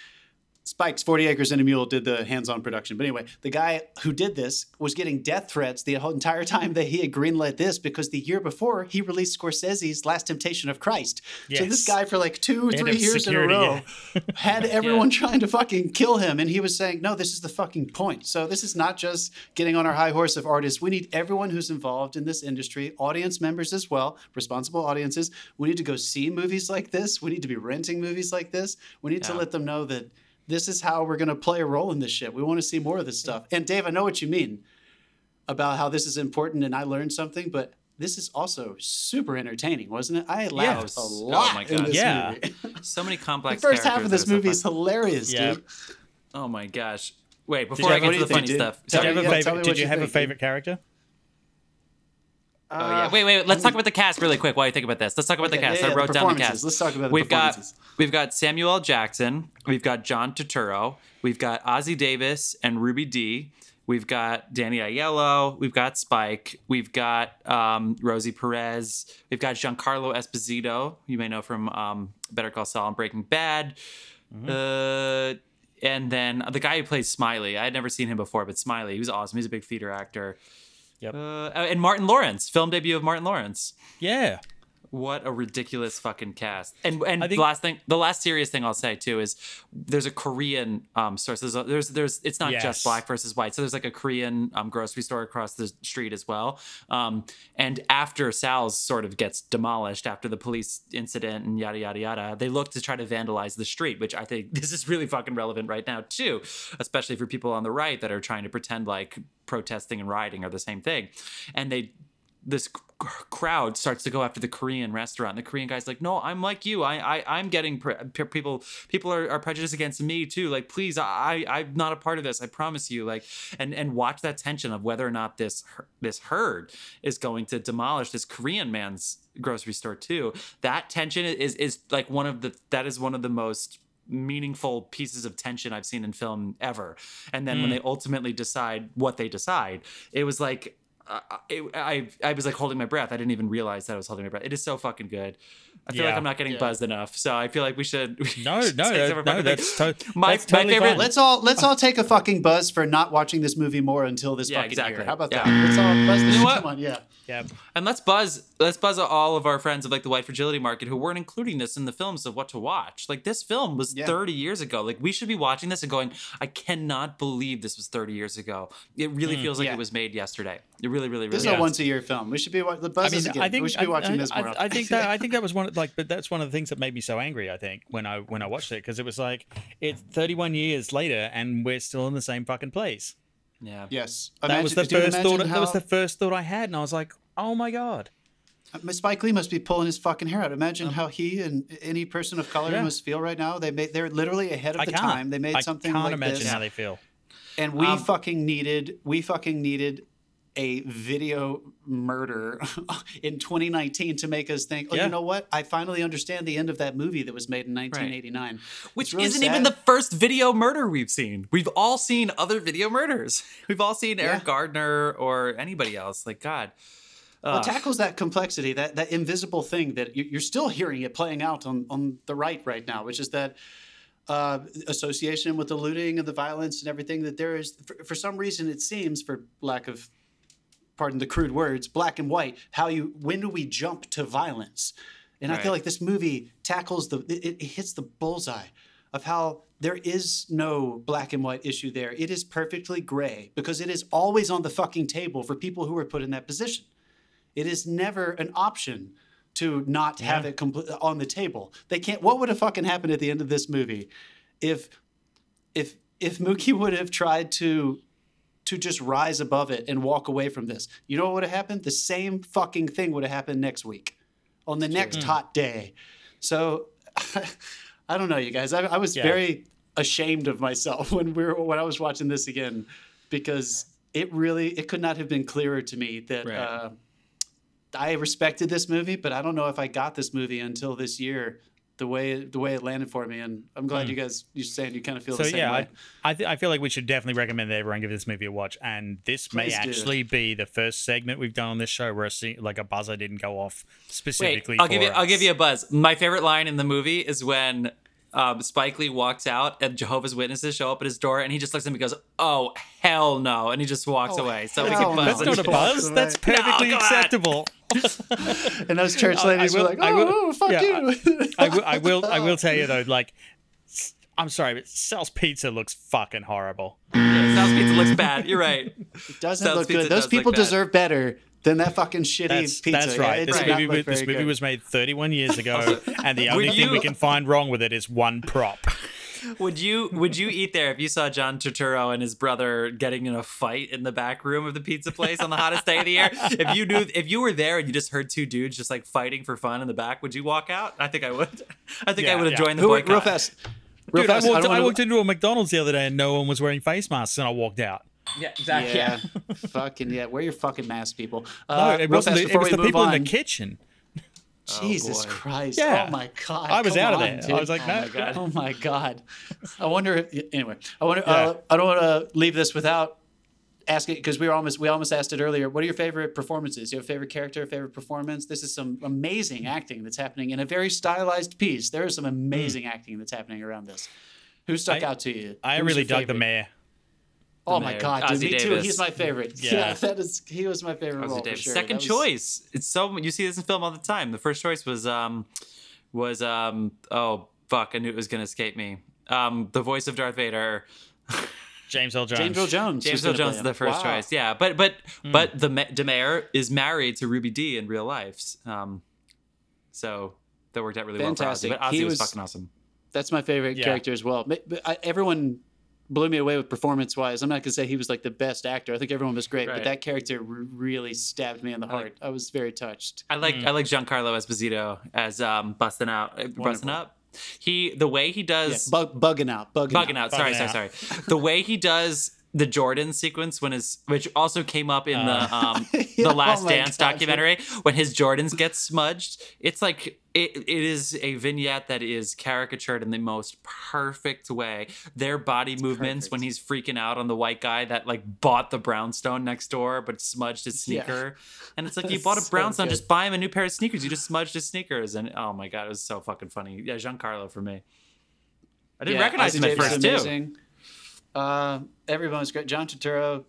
Spike's 40 Acres and a Mule did the hands-on production. But anyway, the guy who did this was getting death threats the whole entire time that he had greenlit this because the year before he released Scorsese's Last Temptation of Christ. So this guy for like two or three years security, in a row yeah. had everyone trying to fucking kill him. And he was saying no this is the fucking point. So this is not just getting on our high horse of artists. We need everyone who's involved in this industry audience members as well responsible audiences. We need to go see movies like this. We need to be renting movies like this. We need to let them know that this is how we're going to play a role in this shit we want to see more of this stuff and dave i know what you mean about how this is important and i learned something but this is also super entertaining, wasn't it? I laughed Yes. a Oh lot my in God. this Yeah. movie. So many the complex. first half of this are so movie is hilarious, Yeah. dude. Oh my gosh. Wait, before I get to the funny stuff. Did you have a yeah, tell me favorite? what Did you you have a think, favorite character? Oh yeah. Wait, wait. Let's talk about the cast really quick while you think about this. Let's talk about Okay, the cast. yeah, yeah, I the wrote down the cast. Let's talk about the we've got we've got Samuel Jackson. We've got John Turturro. We've got Ossie Davis and Ruby Dee. We've got Danny Aiello. We've got Spike. We've got um, Rosie Perez. We've got Giancarlo Esposito. You may know from um, Better Call Saul and Breaking Bad. Mm-hmm. Uh, and then the guy who plays Smiley. I had never seen him before, but Smiley, he was awesome. He's a big theater actor. Yep. Uh, and Martin Lawrence, film debut of Martin Lawrence. Yeah. What a ridiculous fucking cast! And and think- the last thing, the last serious thing I'll say too is there's a Korean um source. There's a, there's, there's it's not Yes. just black versus white. So there's like a Korean um, grocery store across the street as well. Um, and after Sal's sort of gets demolished after the police incident and yada yada yada, they look to try to vandalize the street, which I think this is really fucking relevant right now too, especially for people on the right that are trying to pretend like protesting and rioting are the same thing, and they this c- crowd starts to go after the Korean restaurant. The Korean guy's like, "No, I'm like you. I, I I'm getting pre- pe- people. People are, are prejudiced against me too. Like, please, I, I I'm not a part of this. I promise you. Like, and and watch that tension of whether or not this this herd is going to demolish this Korean man's grocery store too. That tension is is like one of the that is one of the most meaningful pieces of tension I've seen in film ever. And then when hmm. they ultimately decide what they decide, it was like uh, it, I I was like holding my breath. I didn't even realize that I was holding my breath. It is so fucking good. I feel like I'm not getting buzzed enough, so I feel like we should. we No, should no, say that- some of no, that's to- my that's my favorite. fine. Let's all let's all take a fucking buzz for not watching this movie more until this Yeah, fucking exactly. year. How about Yeah. that? Let's all buzz this. You know what? Come on, yeah. Yeah. And let's buzz let's buzz all of our friends of like the white fragility market who weren't including this in the films of what to watch. Like this film was Yeah. 30 years ago. Like we should be watching this and going, I cannot believe this was 30 years ago. It really mm, feels like yeah. it was made yesterday. It really, really, really This is does. a once a year film. We should be wa- the buzz I mean, again. I think we should be watching I, this more. I, often. I think that I think that was one of, like, but that's one of the things that made me so angry. I think when I when I watched it because it was like it's 31 years later and we're still in the same fucking place. Yeah. yes, That was the Imagine- do you first imagine thought. That was the first thought I had, and I was like, oh my god. Spike Lee must be pulling his fucking hair out. Imagine how he and any person of color Yeah. must feel right now. They made they're literally ahead of I the can't. time. They made. I something can't like imagine this, how they feel. and we Um, fucking needed we fucking needed a video murder in 2019 to make us think, oh, Yeah. you know what? I finally understand the end of that movie that was made in 1989. Which really isn't even the first video murder we've seen. We've all seen other video murders. We've all seen Eric Yeah. Gardner or anybody else. Like God. Well, it tackles that complexity, that that invisible thing that you- you're still hearing it playing out on on the right right now, which is that uh, association with the looting and the violence and everything. That there is, for, for some reason, it seems, for lack of pardon the crude words, black and white. How you when do we jump to violence? And I feel like this movie tackles the it, it hits the bullseye of how there is no black and white issue there. It is perfectly gray because it is always on the fucking table for people who are put in that position. It is never an option to not have it complete on the table. They can't. What would have fucking happened at the end of this movie if if if Mookie would have tried to to just rise above it and walk away from this? You know what would have happened? The same fucking thing would have happened next week on the next hot day. So I don't know, you guys. I, I was Yeah. very ashamed of myself when we were when I was watching this again because it really it could not have been clearer to me that Right. uh, I respected this movie, but I don't know if I got this movie until this year. The way the way it landed for me, and I'm glad hmm. you guys you're saying you kind of feel. So the same yeah, way. I, I, th- I feel like we should definitely recommend that everyone give this movie a watch. And this may do. actually be the first segment we've done on this show where a se- like a buzzer didn't go off specifically. Wait. I'll give you. I'll give you a buzz. My favorite line in the movie is when um, Spike Lee walks out and Jehovah's Witnesses show up at his door, and he just looks at him and goes, "Oh hell no!" and he just walks away. So we can buzz. That's not a buzz. away. That's perfectly come on. acceptable. And those church I- I ladies will- were like, "Oh, I will- oh, fuck yeah, you." I will, I will, I will tell you though, like, I'm sorry, but Sal's Pizza looks fucking horrible. Yeah, Sal's Pizza looks bad. You're right. It doesn't Sal's look good. Those does look people bad. deserve better than that fucking shitty That's, pizza. that's right. it This does not movie, was, this movie good. was made 31 years ago, and the only Would thing we can find wrong with it is one prop. Would you Would you eat there if you saw John Turturro and his brother getting in a fight in the back room of the pizza place on the hottest day of the year? If you knew, if you were there and you just heard two dudes just like fighting for fun in the back, would you walk out? I think I would. I think I would have yeah. joined the Who- boycott. real fast. Real Dude, I fast. walked, don't I walked into a McDonald's the other day and no one was wearing face masks, and I walked out. Yeah, exactly. Yeah, fucking yeah. Wear your fucking mask, people. No, Uh, it wasn't. The, it was the people on. in the kitchen. Jesus boy. Christ! Yeah. Oh my god! I was Come out of on, there. I was like, oh no, God. Oh my god! I wonder. If, anyway, I wonder. Yeah. Uh, I don't want to leave this without asking because we were almost we almost asked it earlier. What are your favorite performances? Your favorite character, favorite performance? This is some amazing acting that's happening in a very stylized piece. There is some amazing acting that's happening around this. Who stuck. I- out to you? I Who's really your dug the mayor. Oh my god, dude, Ossie me too. He's my favorite. Yeah. Yeah, that is. He was my favorite Ossie role for sure. Second was- choice. It's so you see this in film all the time. The first choice was um was um oh fuck I knew it was gonna escape me. Um the voice of Darth Vader. James L. Jones. James Earl Jones. James was Earl Jones play is the first Wow. choice. Yeah, but but Hmm. but the Ma- Demare is married to Ruby Dee in real life. Um, so that worked out really Fantastic. well for Ossie. But Ossie was, was- fucking awesome. That's my favorite Yeah. character as well. Ma- but I, everyone blew me away with performance wise. I'm not gonna say he was like the best actor. I think everyone was great, Right. but that character r- really stabbed me in the I like- heart. I was very touched. I like Hmm. I like Giancarlo Esposito as um busting out uh, busting up. He the way he Yeah, does bug, bugging out, bugging, bugging out. Sorry, Bugging sorry, sorry. The way he does the Jordan sequence when his, which also came up in the um Yeah, the Last oh Dance God. documentary when his Jordans get smudged. It's like it, it is a vignette that is caricatured in the most perfect way. Their body movements perfect. when he's freaking out on the white guy that like bought the brownstone next door but smudged his Yeah. sneaker. And it's like you bought a So brownstone, good. just buy him a new pair of sneakers. You just smudged his sneakers, and oh my god, it was so fucking funny. Yeah, Giancarlo for me. I didn't Yeah, recognize him at first too. Uh, everyone was great. John Turturro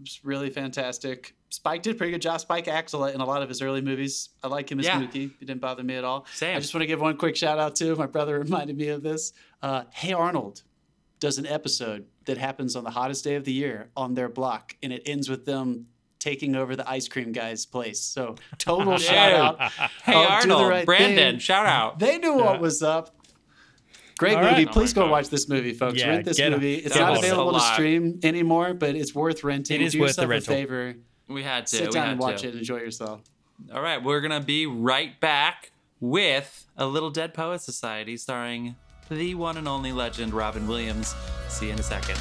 was really fantastic. Spike did a pretty good job. Spike acts a lot in a lot of his early movies. I like him as Yeah. Mookie. He didn't bother me at all. Same. I just want to give one quick shout out to my brother. Reminded me of this. Uh, hey Arnold does an episode that happens on the hottest day of the year on their block, and it ends with them taking over the ice cream guy's place. So total shout out. Hey Oh, Arnold, right Brandon, thing. shout out. They knew what was up. Great All movie. right. Please Oh go God. watch this movie, folks. Yeah, Rent this movie. It's get not available to stream anymore, but it's worth renting. It is Do worth the yourself a rental. favor. We had to. Sit we down had and watch to. it. Enjoy yourself. All right, we're gonna be right back with a little Dead Poet Society starring the one and only legend Robin Williams. See you in a second.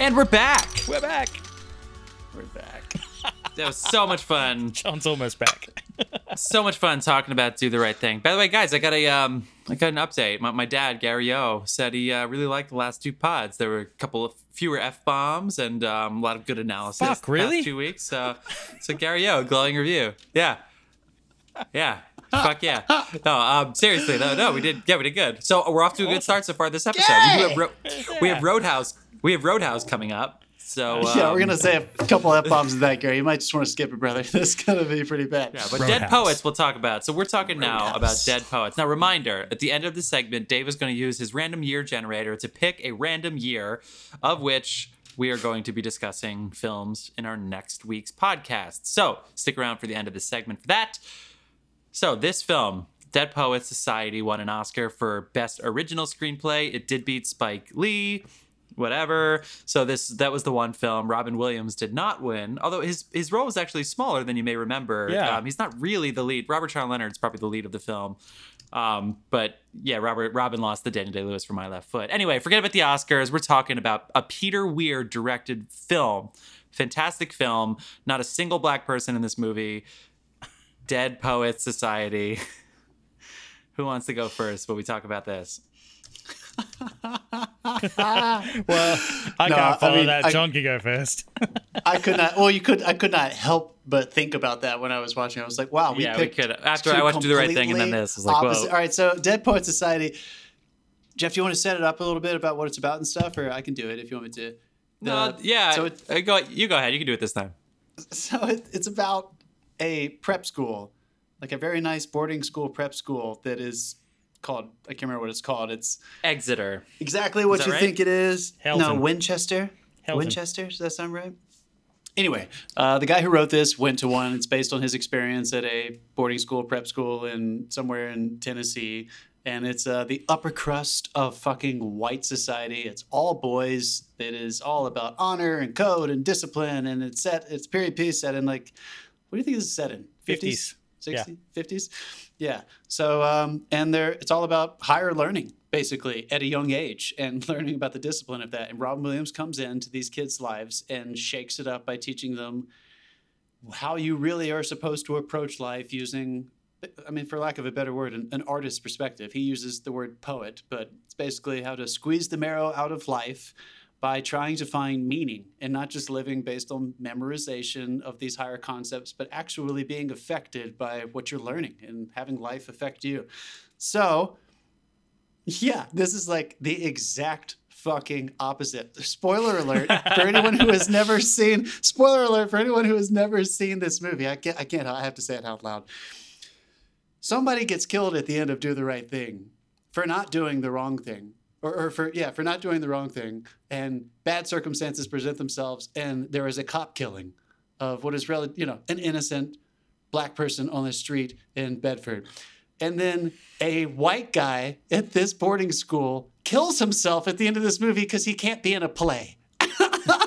And we're back. We're back. We're back. That was so much fun. John's almost back. so much fun talking about do the right thing. By the way, guys, I got a um, I got an update. My, my dad Gary O said he uh, really liked the last two pods. There were a couple of fewer f bombs and um, a lot of good analysis. Fuck, the really? Past two weeks. So, so Gary O, glowing review. Yeah, yeah. Fuck yeah. No, um, seriously, no, no, we did. Yeah, we did good. So we're off to a good start so far this episode. We, do have Ro- we have Roadhouse. We have Roadhouse coming up. So yeah, um, we're gonna say a couple f bombs in that, Gary. You might just want to skip it, brother. This is gonna be pretty bad. Yeah, but dead poets we'll talk about. So we're talking now about dead poets. Now, reminder: at the end of the segment, Dave is going to use his random year generator to pick a random year, of which we are going to be discussing films in our next week's podcast. So stick around for the end of the segment for that. So this film, Dead Poets Society, won an Oscar for Best Original Screenplay. It did beat Spike Lee, whatever. So this that was the one film. Robin Williams did not win, although his his role was actually smaller than you may remember. Yeah. Um, he's not really the lead. Robert Sean Leonard's probably the lead of the film. Um, but yeah, Robert Robin lost the Daniel Day Lewis for My Left Foot. Anyway, forget about the Oscars. We're talking about a Peter Weir directed film. Fantastic film. Not a single black person in this movie. Dead Poets Society. Who wants to go first when we talk about this? Well, I No, can't I follow mean, that. I- John can go first. I could not. Well, you could. I could not help but think about that when I was watching. I was like, "Wow, we Yeah, we could- after I watched Do the Right Thing and then this, I was like, whoa. All right, so Dead Poet Society. Jeff, do you want to set it up a little bit about what it's about and stuff, or I can do it if you want me to. No, Uh, yeah. So, it, uh, go, you go ahead. You can do it this time. so it, it's about a prep school, like a very nice boarding school prep school that is called. I can't remember what it's called. It's Exeter. exactly what you right? think it is. No, Winchester. Helton. Winchester. Does that sound right? Anyway, uh, the guy who wrote this went to one. It's based on his experience at a boarding school, prep school in somewhere in Tennessee, and it's uh, the upper crust of fucking white society. It's all boys. It is all about honor and code and discipline, and it's set. It's period piece set in like, what do you think this is set in? 50s. 60s, 50s. Yeah. So, um, and they're, it's all about higher learning, basically, at a young age and learning about the discipline of that. And Robin Williams comes into these kids' lives and shakes it up by teaching them how you really are supposed to approach life using, I mean, for lack of a better word, an, an artist's perspective. He uses the word poet, but it's basically how to squeeze the marrow out of life by trying to find meaning and not just living based on memorization of these higher concepts, but actually being affected by what you're learning and having life affect you. So, yeah, this is like the exact fucking opposite. Spoiler alert for anyone who has never seen. Spoiler alert for anyone who has never seen this movie. I can't. I can't. I have to say it out loud. Somebody gets killed at the end of Do the Right Thing for not doing the wrong thing. Or, or for yeah, for not doing the wrong thing, and bad circumstances present themselves, and there is a cop killing of what is really you know an innocent black person on the street in Bedford. And then a white guy at this boarding school kills himself at the end of this movie because he can't be in a play.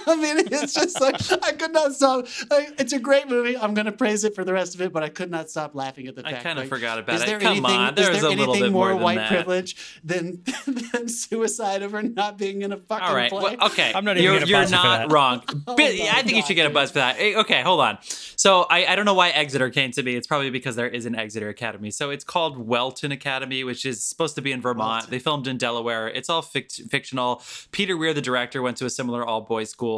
I mean, it's just like I could not stop. Like, it's a great movie. I'm going to praise it for the rest of it, but I could not stop laughing at the fact. I fact. kinda like, forgot about is it. there Come anything, on, is there's there a little anything bit more more white that. privilege than than suicide over not being in a fucking All right. play? Well, okay. I'm not even you're, gonna you're buzz you for not that. wrong. Oh I think you should get a buzz for that. Eh, Okay, hold on. So I, I don't know why Exeter came to me. It's probably because there is an Exeter Academy. So it's called Welton Academy, which is supposed to be in Vermont. Welton. They filmed in Delaware. It's all fict- fictional. Peter Weir, the director, went to a similar all boys school.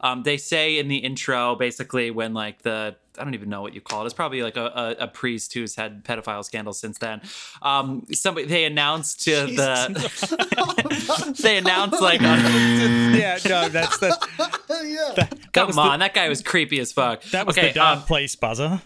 Um, they say in the intro, basically, when like the I don't even know what you call it. It's probably like a, a, a priest who's had pedophile scandals since then. Um, somebody they announced to the they announced like on, yeah, no, that's the yeah. that come on The, that guy was creepy as fuck. that was okay, the dark um, place buzzer.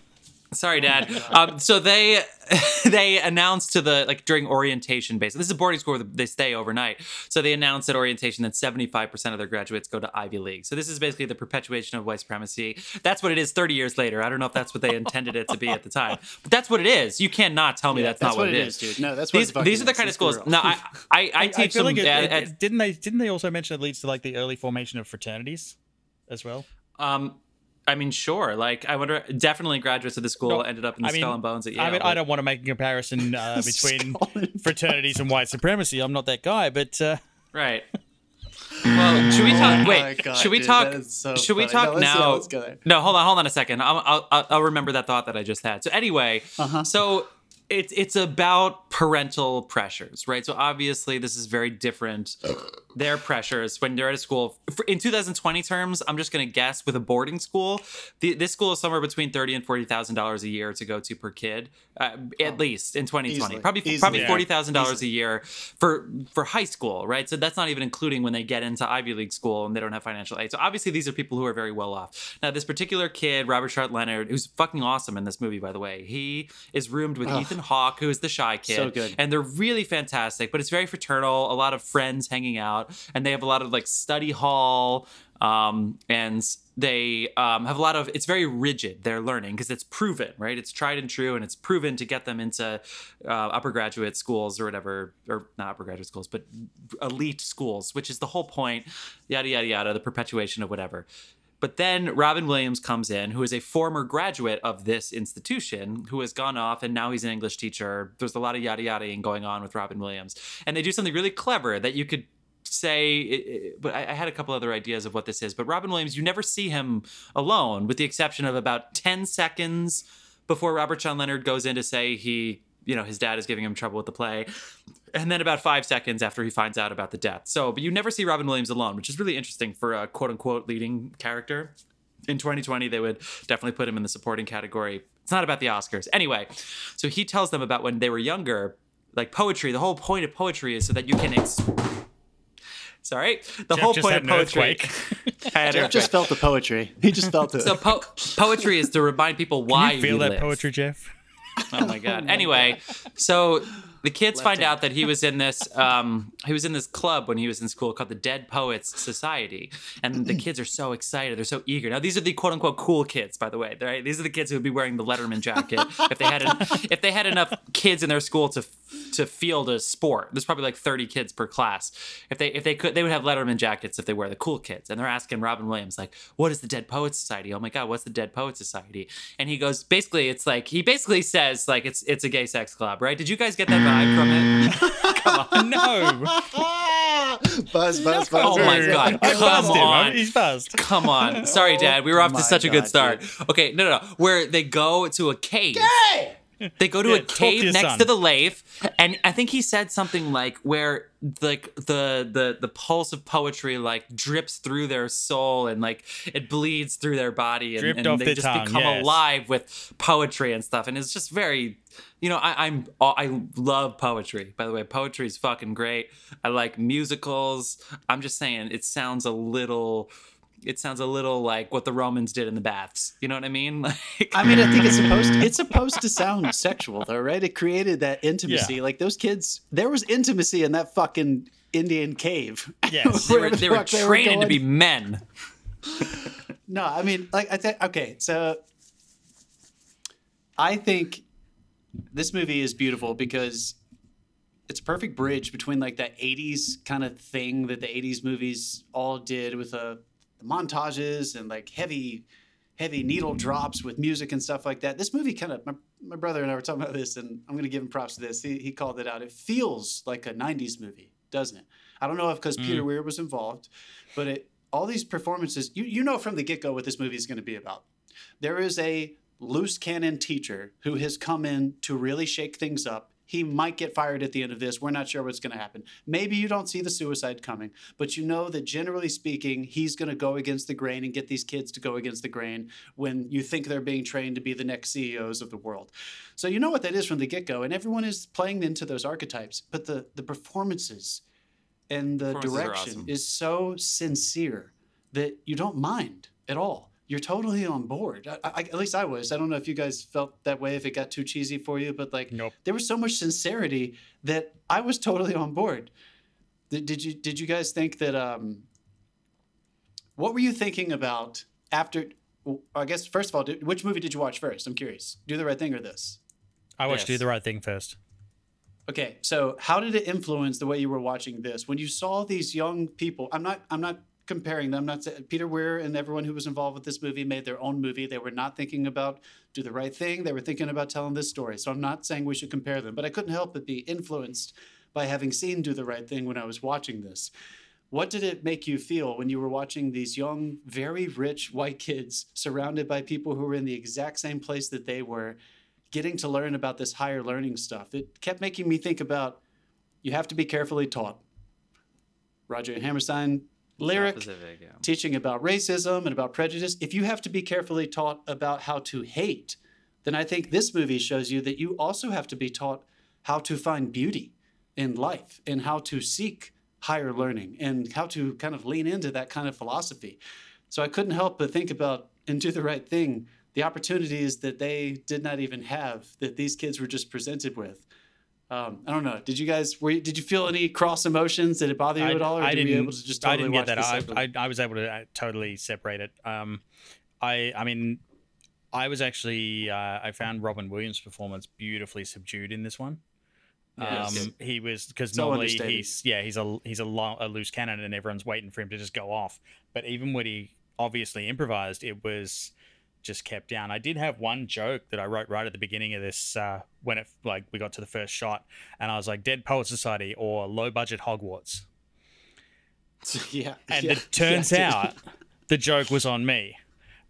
Sorry, Dad. Um, so they they announced to the like during orientation basically. This is a boarding school where they stay overnight. So they announced at orientation that 75% of their graduates go to Ivy League. So this is basically the perpetuation of white supremacy. That's what it is 30 years later. I don't know if that's what they intended it to be at the time. But that's what it is. You cannot tell me Yeah, that's, not what, it is. dude. No, that's what These, these are the kind of schools. No, I I, I I, teach I feel them like it, at- it- at- didn't they didn't they also mention it leads to like the early formation of fraternities as well? um I mean, sure. Like, I wonder. Definitely, graduates of the school No, ended up in the I mean- Skull and Bones at Yale. I mean, but- I don't want to make a comparison uh, between fraternities and white supremacy. I'm not that guy, but uh, Right. Well, should we talk? Oh wait, God, should we dude, talk? so should we talk No, let's- yeah, now? let's go there. No, hold on, hold on a second. I'll, I'll, I'll- I'll remember that thought that I just had. So anyway, Uh-huh. so it's it's about parental pressures, right? So obviously, this is very different their pressures when they're at a school. For- In 2020 terms, I'm just going to guess with a boarding school, the, this school is somewhere between thirty and forty thousand dollars a year to go to per kid, uh, at least in 2020. Easily. Probably Easily. probably Yeah. forty thousand dollars a year for for high school, right? So that's not even including when they get into Ivy League school and they don't have financial aid. So obviously these are people who are very well off. Now this particular kid, Robert Sean Leonard, who's fucking awesome in this movie, by the way, he is roomed with Ethan Hawke, who is the shy kid, So good. and they're really fantastic. But it's very fraternal. A lot of friends hanging out, and they have a lot of like study hall. Um, and they um, have a lot of it's very rigid their learning because it's proven right it's tried and true and it's proven to get them into uh, upper graduate schools or whatever or not upper graduate schools but elite schools which is the whole point yada yada yada the perpetuation of whatever but then Robin Williams comes in, who is a former graduate of this institution, who has gone off and now he's an English teacher. There's a lot of yada yada going on with Robin Williams. And they do something really clever that you could say, it- it- but I I had a couple other ideas of what this is. But Robin Williams, you never see him alone, with the exception of about 10 seconds before Robert Sean Leonard goes in to say he, you know, his dad is giving him trouble with the play. And then about five seconds after he finds out about the death. So, but you never see Robin Williams alone, which is really interesting for a quote unquote leading character. In 2020, they would definitely put him in the supporting category. It's not about the Oscars. Anyway, so he tells them about when they were younger, like poetry. The whole point of poetry is so that you can. Ex- Sorry, the Jeff whole point of an poetry. earthquake. I had Jeff just felt the poetry. He just felt it. So po- poetry is to remind people why Can you feel we that live. poetry, Jeff? Oh my god. anyway, so the kids Left find hand. out that he was in this um he was in this club when he was in school called the Dead Poets Society. And the kids are so excited, they're so eager. Now these are the quote unquote cool kids, by the way. Right? These are the kids who would be wearing the Letterman jacket if they had en- if they had enough kids in their school to to field a sport. There's probably like 30 kids per class. If they if they could they would have Letterman jackets if they were the cool kids. And they're asking Robin Williams like, "What is the Dead Poets Society? Oh my god, what's the Dead Poets Society?" And he goes basically it's like he basically says like it's it's a gay sex club, right? Did you guys get that vibe from it? no. buzz, buzz, buzz. Oh my buzz. God, I come him. on. He's buzzed. Come on. Sorry, Dad. We were off My to such a good start. dude. Okay, no, no, no. Where they go to a cave. They go to Yeah, a cave next son. to the lathe, and I think he said something like where like the the the pulse of poetry like drips through their soul and like it bleeds through their body and, and they their just tongue, become yes. alive with poetry and stuff. And it's just very you know, I, I'm I love poetry. By the way, poetry is fucking great. I like musicals. I'm just saying, it sounds a little. It sounds a little like what the Romans did in the baths. You know what I mean? Like, I mean, I think it's supposed to, it's supposed to sound sexual though, right? It created that intimacy. Yeah. Like those kids, there was intimacy in that fucking Indian cave. Yes. they Where were, the they were fuck they were training to be men. No, I mean, like I think okay, so I think this movie is beautiful because it's a perfect bridge between like that 80s kind of thing that the 80s movies all did with the montages and like heavy heavy needle drops with music and stuff like that. This movie kind of my, my brother and I were talking about this and I'm going to give him props to this. He, he called it out. It feels like a 90s movie, doesn't it? I don't know if because Peter mm. Weir was involved, but it all these performances, you, you know from the get go what this movie is going to be about. There is a loose cannon teacher who has come in to really shake things up. He might get fired at the end of this. We're not sure what's going to happen. Maybe you don't see the suicide coming, but you know that generally speaking, he's going to go against the grain and get these kids to go against the grain when you think they're being trained to be the next CEOs of the world. So you know what that is from the get go, and everyone is playing into those archetypes. But the the performances and the direction awesome. is so sincere that you don't mind at all. You're totally on board. I, I, at least I was. I don't know if you guys felt that way, if it got too cheesy for you, but like Nope. there was so much sincerity that I was totally on board. Did, did you did you guys think that? Um, what were you thinking about after? well, I guess first of all, did, which movie did you watch first? I'm curious. Do the right thing or this? I watched Yes. Do the Right Thing first. Okay, so how did it influence the way you were watching this when you saw these young people? I'm not. I'm not comparing them. Not saying Peter Weir and everyone who was involved with this movie made their own movie. They were not thinking about do the right thing. They were thinking about telling this story. So I'm not saying we should compare them, but I couldn't help but be influenced by having seen Do the Right Thing when I was watching this. What did it make you feel when you were watching these young, very rich white kids surrounded by people who were in the exact same place that they were, getting to learn about this higher learning stuff? It kept making me think about you have to be carefully taught. Roger Hammerstein lyric Pacific, yeah. teaching about racism and about prejudice, if you have to be carefully taught about how to hate, then I think this movie shows you that you also have to be taught how to find beauty in life and how to seek higher learning and how to kind of lean into that kind of philosophy. So I couldn't help but think about and do the right thing, the opportunities that they did not even have that these kids were just presented with. Um, I don't know. Did you guys? Were you, did you feel any cross emotions? Did it bother you I, at all? Or I didn't. able to just totally I didn't get that. I, I, I was able to uh, totally separate it. Um, I I mean, I was actually uh, I found Robin Williams' performance beautifully subdued in this one. Yes. Um, he was because So normally he's yeah he's a he's a, lo- a loose cannon and everyone's waiting for him to just go off. But even when he obviously improvised, it was just kept down. I did have one joke that I wrote right at the beginning of this uh, when it like we got to the first shot, and I was like Dead Poet Society or low budget Hogwarts. yeah. And yeah, it turns yeah, out the joke was on me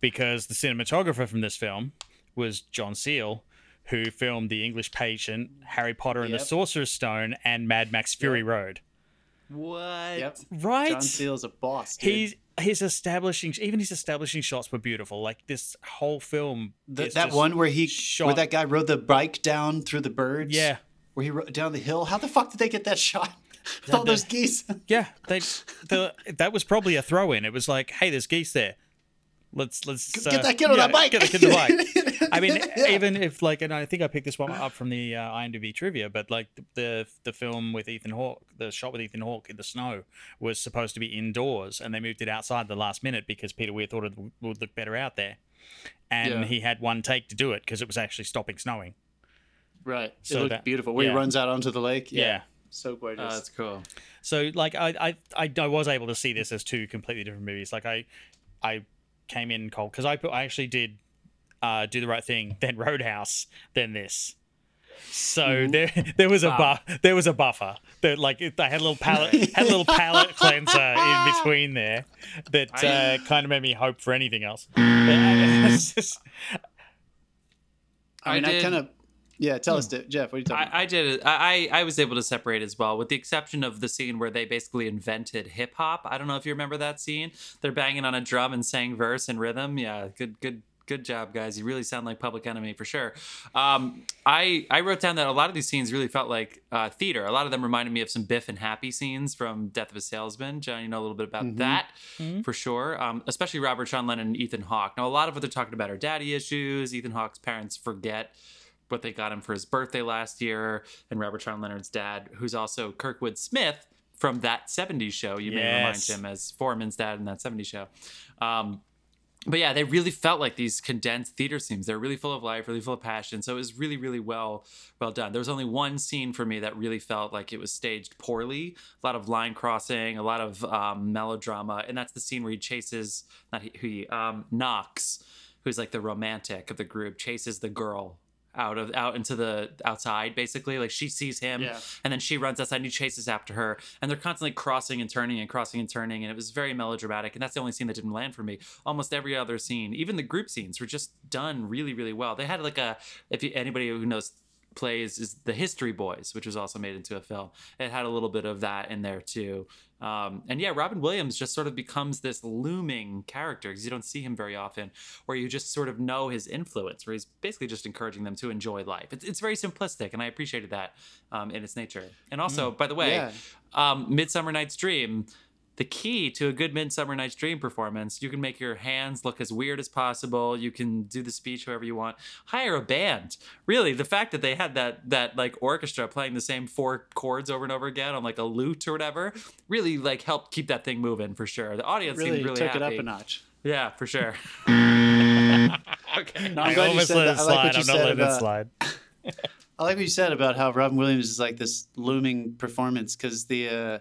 because the cinematographer from this film was John Seale, who filmed The English Patient, Harry Potter and Yep. the Sorcerer's Stone, and Mad Max Fury Yep. Road. What? Yep. Right? John Seale's a boss. Dude. He's his establishing even his establishing shots were beautiful. Like this whole film. Th- is that one where he shot- where that guy rode the bike down through the birds. Yeah. Where he rode down the hill. How the fuck did they get that shot? With all those geese. Yeah, they the that was probably a throw in. It was like, hey, there's geese there. Let's let's Get uh, that kid on yeah, that bike. Get that kid on the bike. I mean, Yeah. even if like, and I think I picked this one up from the uh, IMDb trivia, but like the, the the film with Ethan Hawke, the shot with Ethan Hawke in the snow was supposed to be indoors, and they moved it outside the last minute because Peter Weir thought it would look better out there, and Yeah. he had one take to do it because it was actually stopping snowing. Right. So it looked that- beautiful. Where yeah. he runs out onto the lake. Yeah. So gorgeous. Oh, that's cool. So like I, I I I was able to see this as two completely different movies. Like I I came in cold because I put I actually did uh, do the right thing, then Roadhouse, then this. So there there was a Wow. bu- there was a buffer that like it- they had a little palate had a little palate cleanser in between there that uh, kind of made me hope for anything else. But, uh, just- I mean, I I, did- kind of. Yeah, tell Hmm. us, Jeff. What are you talking about? I, I did it. I, I I was able to separate as well, with the exception of the scene where they basically invented hip hop. I don't know if you remember that scene. They're banging on a drum and saying verse and rhythm. Yeah, good good good job, guys. You really sound like Public Enemy for sure. Um, I I wrote down that a lot of these scenes really felt like uh, theater. A lot of them reminded me of some Biff and Happy scenes from Death of a Salesman. John, you know a little bit about that for sure. Um, especially Robert Sean Leonard and Ethan Hawke. Now, a lot of what they're talking about are daddy issues. Ethan Hawke's parents forget what they got him for his birthday last year, and Robert Sean Leonard's dad, who's also Kurtwood Smith from that 70s show. You may remind him as Foreman's dad in that 70s show. Um, but yeah, they really felt like these condensed theater scenes. They're really full of life, really full of passion. So it was really, really well, well done. There was only one scene for me that really felt like it was staged poorly. A lot of line crossing, a lot of um, melodrama, and that's the scene where he chases, not he, he um, Knox, who's like the romantic of the group, chases the girl out of out into the outside basically. Like she sees him Yeah. and then she runs outside and he chases after her. And they're constantly crossing and turning and crossing and turning and it was very melodramatic. And that's the only scene that didn't land for me. Almost every other scene even the group scenes were just done really really well. They had like a if you, anybody who knows plays is the history boys which was also made into a film. It had a little bit of that in there too um, and yeah robin williams just sort of becomes this looming character because you don't see him very often where you just sort of know his influence where he's basically just encouraging them to enjoy life. It's, it's very simplistic and i appreciated that um, in its nature. And also by the way Yeah. um, midsummer night's dream the key to a good Midsummer Night's Dream performance, you can make your hands look as weird as possible. You can do the speech however you want. Hire a band. Really, the fact that they had that that like orchestra playing the same four chords over and over again on like a lute or whatever, really like helped keep that thing moving for sure. The audience really, seemed really took happy. it up a notch. Yeah, for sure. okay. No, I'm I glad you almost said let that. it I like what you I'm not said letting it about- slide. I like what you said about how Robin Williams is like this looming performance because the. Uh, I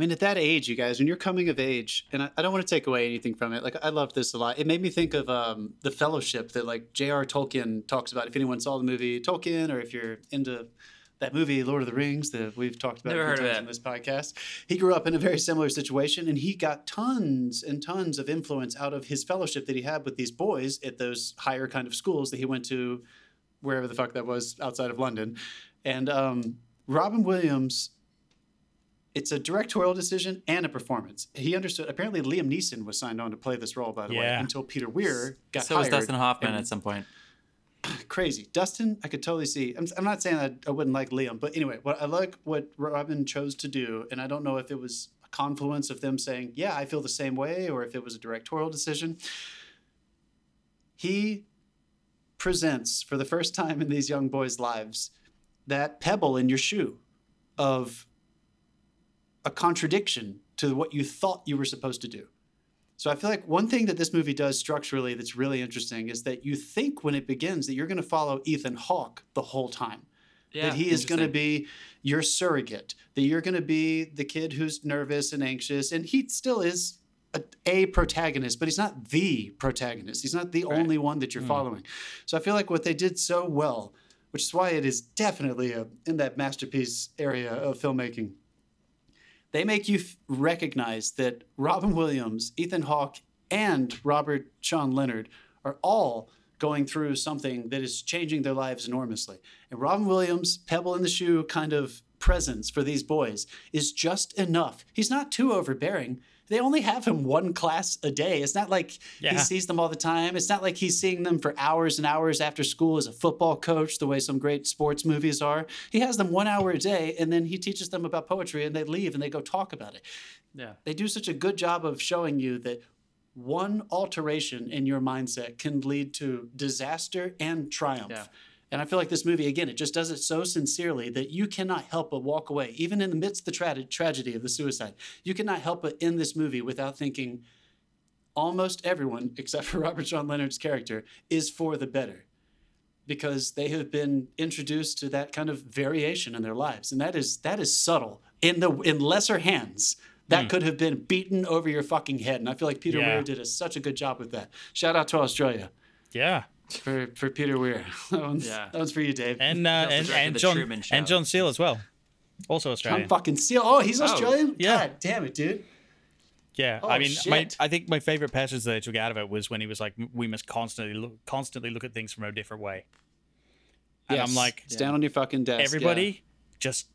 mean, at that age, you guys, when you're coming of age, and I, I don't want to take away anything from it. Like, I loved this a lot. It made me think of um, the Fellowship that like J.R. Tolkien talks about. If anyone saw the movie Tolkien, or if you're into that movie Lord of the Rings that we've talked about Never a few heard times it. on this podcast, he grew up in a very similar situation, and he got tons and tons of influence out of his fellowship that he had with these boys at those higher kind of schools that he went to, wherever the fuck that was outside of London, and um, Robin Williams it's a directorial decision and a performance. He understood. Apparently, Liam Neeson was signed on to play this role, by the way, until Peter Weir got So was. Dustin Hoffman and- at some point. crazy. Dustin, I could totally see. I'm, I'm not saying that I wouldn't like Liam, but anyway, what I like what Robin chose to do, and I don't know if it was a confluence of them saying, "Yeah, I feel the same way," or if it was a directorial decision. He presents for the first time in these young boys' lives that pebble in your shoe of a contradiction to what you thought you were supposed to do. So I feel like one thing that this movie does structurally that's really interesting is that you think when it begins that you're going to follow Ethan Hawke the whole time. that he is going to be your surrogate, that you're going to be the kid who's nervous and anxious, and he still is a, a protagonist, but he's not the protagonist. He's not the only one that you're hmm. following. So I feel like what they did so well, which is why it is definitely a, in that masterpiece area of filmmaking, they make you f- recognize that Robin Williams, Ethan Hawke, and Robert Sean Leonard are all going through something that is changing their lives enormously. And Robin Williams, pebble in the shoe kind of presence for these boys is just enough. He's not too overbearing. They only have him one class a day. It's not like he sees them all the time. It's not like he's seeing them for hours and hours after school as a football coach, the way some great sports movies are. He has them one hour a day and then he teaches them about poetry and they leave and they go talk about it. Yeah. They do such a good job of showing you that one alteration in your mindset can lead to disaster and triumph. Yeah. And I feel like this movie, again, it just does it so sincerely that you cannot help but walk away, even in the midst of the tra- tragedy of the suicide. You cannot help but end this movie without thinking almost everyone, except for Robert Sean Leonard's character, is for the better. Because they have been introduced to that kind of variation in their lives. And that is that is subtle. In the in lesser hands, that hmm. could have been beaten over your fucking head. And I feel like Peter Yeah. Weir did a, such a good job with that. Shout out to Australia Yeah. For, for Peter Weir. That one's, Yeah. that one's for you, Dave. And uh, and, and John and John Seale as well. Also Tom Australian. fucking Seale. Oh, he's Australian? yeah. God damn it, dude. Yeah, Oh, I mean, my. I think my favorite passage that I took out of it was when he was like, "We must constantly look, constantly look at things from a different way." And I'm Yes. like, stand on your fucking desk. everybody, just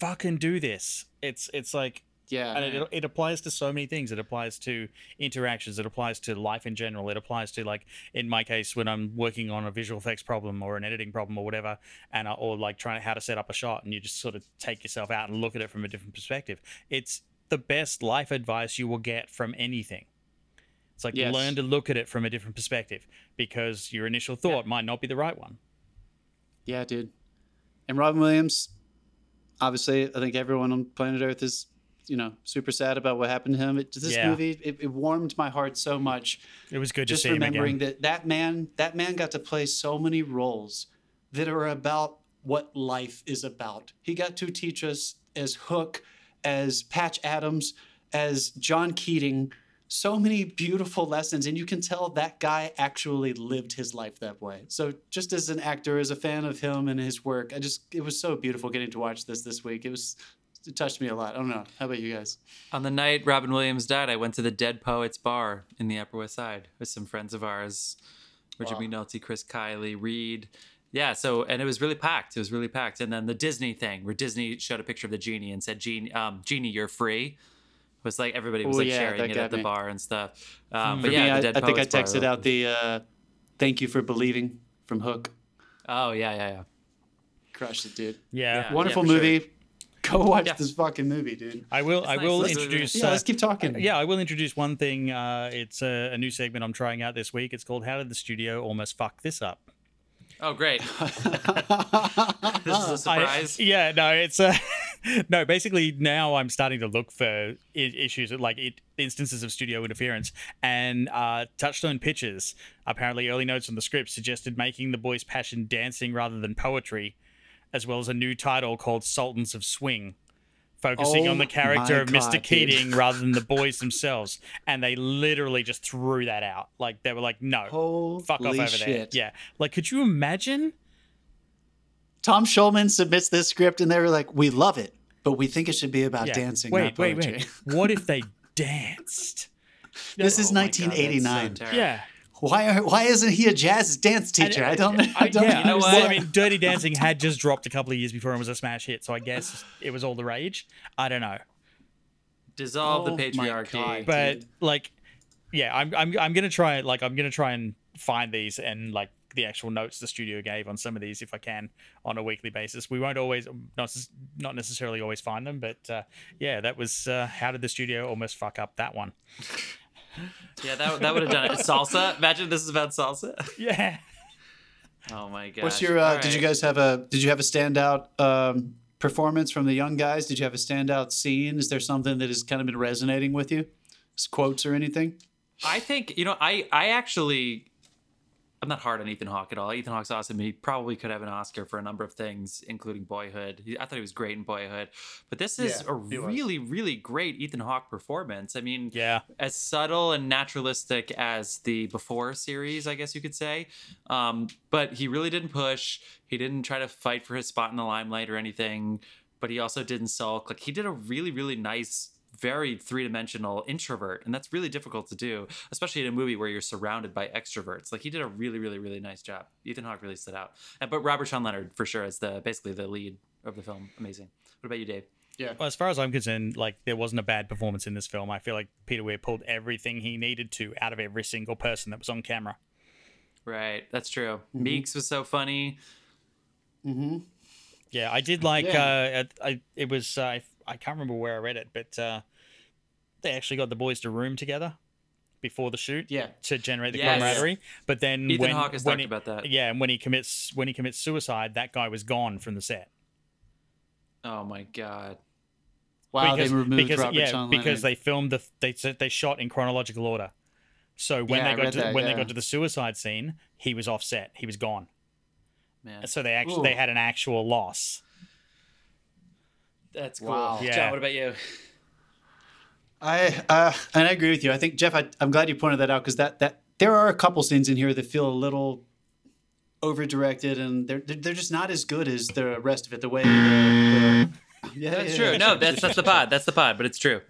fucking do this. It's it's like, Yeah. and it, it applies to so many things. It applies to interactions. It applies to life in general. It applies to like, in my case, when I'm working on a visual effects problem or an editing problem or whatever, and I, or like trying to, how to set up a shot, and you just sort of take yourself out and look at it from a different perspective. It's the best life advice you will get from anything. It's like Yes. learn to look at it from a different perspective because your initial thought might not be the right one. Yeah, dude. And Robin Williams, obviously, I think everyone on planet Earth is, you know, super sad about what happened to him. It, this Yeah. movie, it, it warmed my heart so much. It was good to Just see him remembering that that man, that man got to play so many roles that are about what life is about. He got to teach us as Hook, as Patch Adams, as John Keating, so many beautiful lessons and you can tell that guy actually lived his life that way so just as an actor as a fan of him and his work i just it was so beautiful getting to watch this this week it was it touched me a lot i don't know how about you guys On the night Robin Williams died, I went to the Dead Poets Bar in the Upper West Side with some friends of ours, Richard Wow. McNulty, Chris Kiley, Reed. Yeah, so and it was really packed. It was really packed. And then the Disney thing, where Disney showed a picture of the genie and said, "Genie, um, genie, you're free." It was like everybody was Oh, like yeah, sharing it got at the me. bar and stuff. Um, for but yeah, me the I, Dead I think i Poets Bar. texted out the uh thank you for believing from hook Oh yeah, yeah, yeah. crushed it dude Yeah. Yeah. wonderful movie. sure. Movie go watch Yeah. this fucking movie dude I will. I nice. will Let's- introduce. yeah uh, let's keep talking yeah, I will introduce one thing. Uh, it's a, a new segment I'm trying out this week. It's called "How Did the Studio Almost Fuck This Up." Oh great. this is a I- surprise. yeah, no, it's uh, no. Basically, now I'm starting to look for I- issues like it, instances of studio interference, and uh, Touchstone Pictures apparently early notes on the script suggested making the boys' passion dancing rather than poetry, as well as a new title called Sultans of Swing. Focusing Oh on the character of Mr. God, dude. Keating rather than the boys themselves, and they literally just threw that out. Like they were like, "No, Holy fuck off over shit. there." Yeah, like could you imagine? tom schulman submits this script and they were like we love it but we think it should be about Yeah. dancing Wait, not wait, wait. What if they danced? this is Oh my God, so 1989. Yeah. Why are, why isn't he a jazz dance teacher? I, don't. I, don't. yeah, you know well, what? I mean, Dirty Dancing had just dropped a couple of years before and was a smash hit, so I guess it was all the rage. I don't know, Dissolve Oh the patriarchy. God. but Dude. like, yeah, I'm I'm I'm gonna try like I'm gonna try and find these and like the actual notes the studio gave on some of these if I can on a weekly basis. We won't always not not necessarily always find them, but uh, yeah, that was uh, how did the studio almost fuck up that one? Yeah, that, that would have done it. Salsa. Imagine this is about salsa. Yeah. Oh my god. What's your? Uh, Did you guys have a? Did you have a standout um, performance from the young guys? Did you have a standout scene? Is there something that has kind of been resonating with you? Just quotes or anything? I think you know. I I actually. I'm not hard on Ethan Hawke at all. Ethan Hawke's awesome. He probably could have an Oscar for a number of things, including Boyhood. He, I thought he was great in Boyhood, but this is Yeah, a he was. really, really great Ethan Hawke performance. I mean, Yeah. as subtle and naturalistic as the Before series, I guess you could say. Um, but he really didn't push. He didn't try to fight for his spot in the limelight or anything. But he also didn't sulk. Like he did a really, really nice, very three-dimensional introvert, and that's really difficult to do, especially in a movie where you're surrounded by extroverts. Like he did a really, really, really nice job. Ethan Hawke really stood out. But Robert Sean Leonard for sure is the basically the lead of the film. Amazing. What about you, Dave? Yeah. Well, as far as I'm concerned, like there wasn't a bad performance in this film. I feel like Peter Weir pulled everything he needed to out of every single person that was on camera. Right, that's true. Meeks was so funny. Mm-hmm. Yeah, I did like. Yeah. Uh, I it was. Uh, I can't remember where I read it, but uh, they actually got the boys to room together before the shoot. Yeah. To generate the Yes. camaraderie, but then Ethan when, Hawke has when talked he- about that. Yeah, and when he commits when he commits suicide, that guy was gone from the set. Oh my god. Wow, because, they removed because, Robert yeah, Sean because they filmed the they they shot in chronological order. So when Yeah, they got to that, when they got to the suicide scene, he was offset. He was gone. Man, So they actually Ooh. they had an actual loss. That's cool. Wow. Yeah. John, what about you? I uh, and I agree with you. I think Jeff, I, I'm glad you pointed that out because that that there are a couple scenes in here that feel a little over directed and they're they're they're just not as good as the rest of it. The way the, the yeah, That's yeah, true. yeah. No, that's that's the pod. That's the pod, but it's true.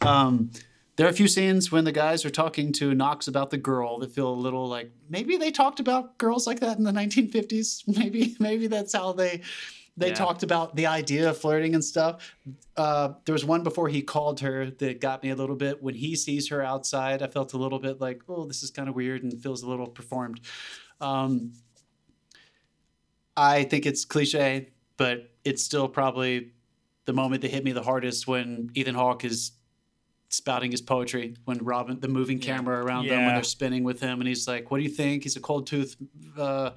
Um, there are a few scenes when the guys are talking to Knox about the girl that feel a little like maybe they talked about girls like that in the 1950s. Maybe maybe that's how they they Yeah. talked about the idea of flirting and stuff. Uh, there was one before he called her that got me a little bit. When he sees her outside, I felt a little bit like, oh, this is kind of weird and feels a little performed. Um, I think it's cliche, but it's still probably the moment that hit me the hardest when Ethan Hawke is spouting his poetry when Robin, the moving camera around them when they're spinning with him, and he's like, "What do you think?" He's a cold tooth uh,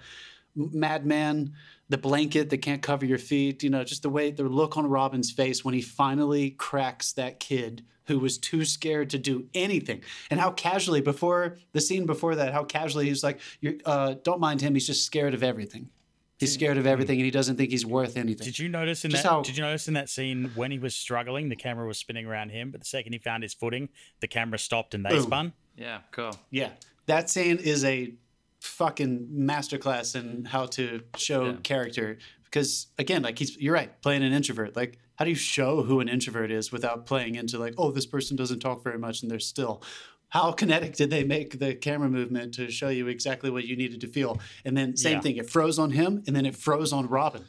madman. The blanket that can't cover your feet, you know, just the way the look on Robin's face when he finally cracks that kid who was too scared to do anything, and how casually before the scene before that, how casually he's like, You're, uh, "Don't mind him. He's just scared of everything. He's scared of everything, and he doesn't think he's worth anything." Did you notice in Just that? how- Did you notice in that scene when he was struggling, the camera was spinning around him, but the second he found his footing, the camera stopped and they Boom. spun. Yeah, cool. Yeah, that scene is a fucking masterclass in how to show Yeah. character. Because again, like he's you're right, playing an introvert. Like, how do you show who an introvert is without playing into like, oh, this person doesn't talk very much and they're still. How kinetic did they make the camera movement to show you exactly what you needed to feel? And then same Yeah. thing, it froze on him, and then it froze on Robin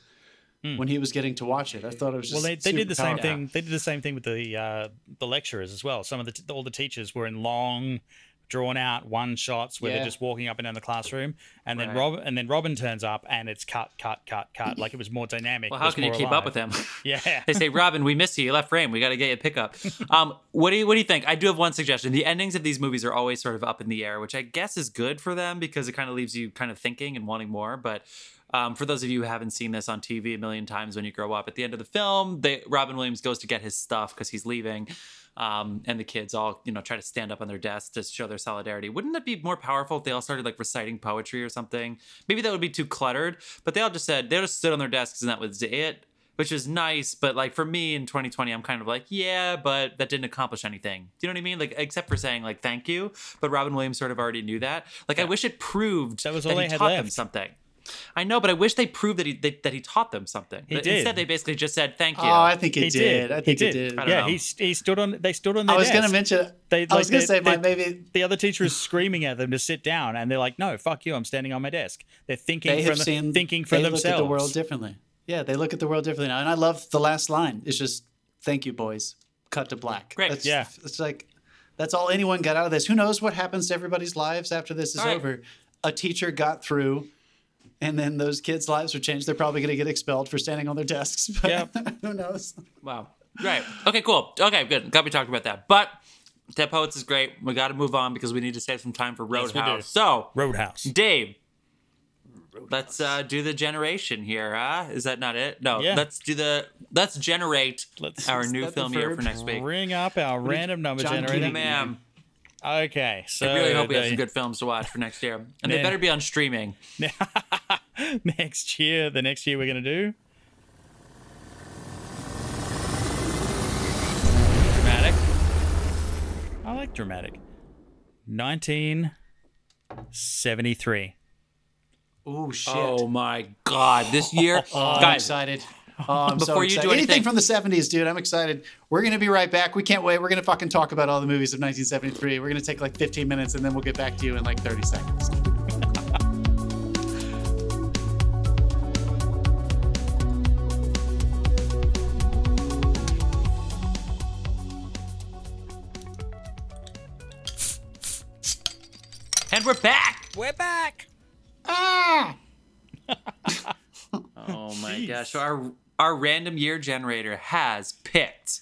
when he was getting to watch it. I thought it was Hmm. Well, they, they did the same thing. They did the same thing with the uh, the lecturers as well. Some of the t- all the teachers were in long, drawn out one shots where Yeah. they're just walking up and down the classroom, and then Right. Rob and then Robin turns up and it's cut, cut, cut, cut. Like it was more dynamic. Well, how can you keep alive. up with him? Yeah. they say, Robin, we miss you. You left frame. We got to get you a pickup. Um, what do you What do you think? I do have one suggestion. The endings of these movies are always sort of up in the air, which I guess is good for them because it kind of leaves you kind of thinking and wanting more. But um, for those of you who haven't seen this on TV a million times when you grow up, at the end of the film, they, Robin Williams goes to get his stuff because he's leaving. Um, and the kids all, you know, try to stand up on their desks to show their solidarity. Wouldn't it be more powerful if they all started like reciting poetry or something? Maybe that would be too cluttered, but they all just said they just stood on their desks and that was it which is nice. But like for me in 2020, I'm kind of like, yeah, but that didn't accomplish anything. Do you know what I mean? Like except for saying like thank you. But Robin Williams sort of already knew that. Like I wish it proved That was all that they he had taught them left. something. I know, but I wish they proved that he they, that he taught them something. He But did. Instead, they basically just said thank you. Oh, I think it He did. did. I He think did. it did. I don't Yeah, know. he he stood on. They stood on. Their I was going desk. to mention. They, like, I was like, going they- to say, my they- maybe the other teacher is screaming at them to sit down, and they're like, "No, fuck you! I'm standing on my desk." They're thinking they for have the- seen thinking for they themselves. look at the world differently. Yeah, they look at the world differently now, and I love the last line. It's just "Thank you, boys." Cut to black. Great. That's, Yeah. it's like that's all anyone got out of this. Who knows what happens to everybody's lives after this is All right. over? A teacher got through. And then those kids' lives are changed. They're probably going to get expelled for standing on their desks. But Yep. who knows? Wow. Right. Okay. Cool. Okay. Good. Got me talking about that. But Dead Poets is great. We got to move on because we need to save some time for Yes, we do. Roadhouse. so, Roadhouse. Dave, let's uh, do the generation here. Huh? Is that not it? No. Yeah. Let's do the. Let's generate Let's- our new film year for next week. Bring up our random number John generator. Keating. Ma'am, Okay, so I really hope we have some good films to watch for next year, and they better be on streaming. next year, the next year we're gonna do dramatic. I like dramatic. 1973. Oh shit! Oh my God! This year, Oh, I'm guys. excited. Oh, I'm so Before you do excited. anything- from the 70s, dude, I'm excited. We're going to be right back. We can't wait. We're going to fucking talk about all the movies of 1973. We're going to take like 15 minutes and then we'll get back to you in like 30 seconds. And we're back. We're back. Ah! Oh my Jeez. gosh! So our our random year generator has picked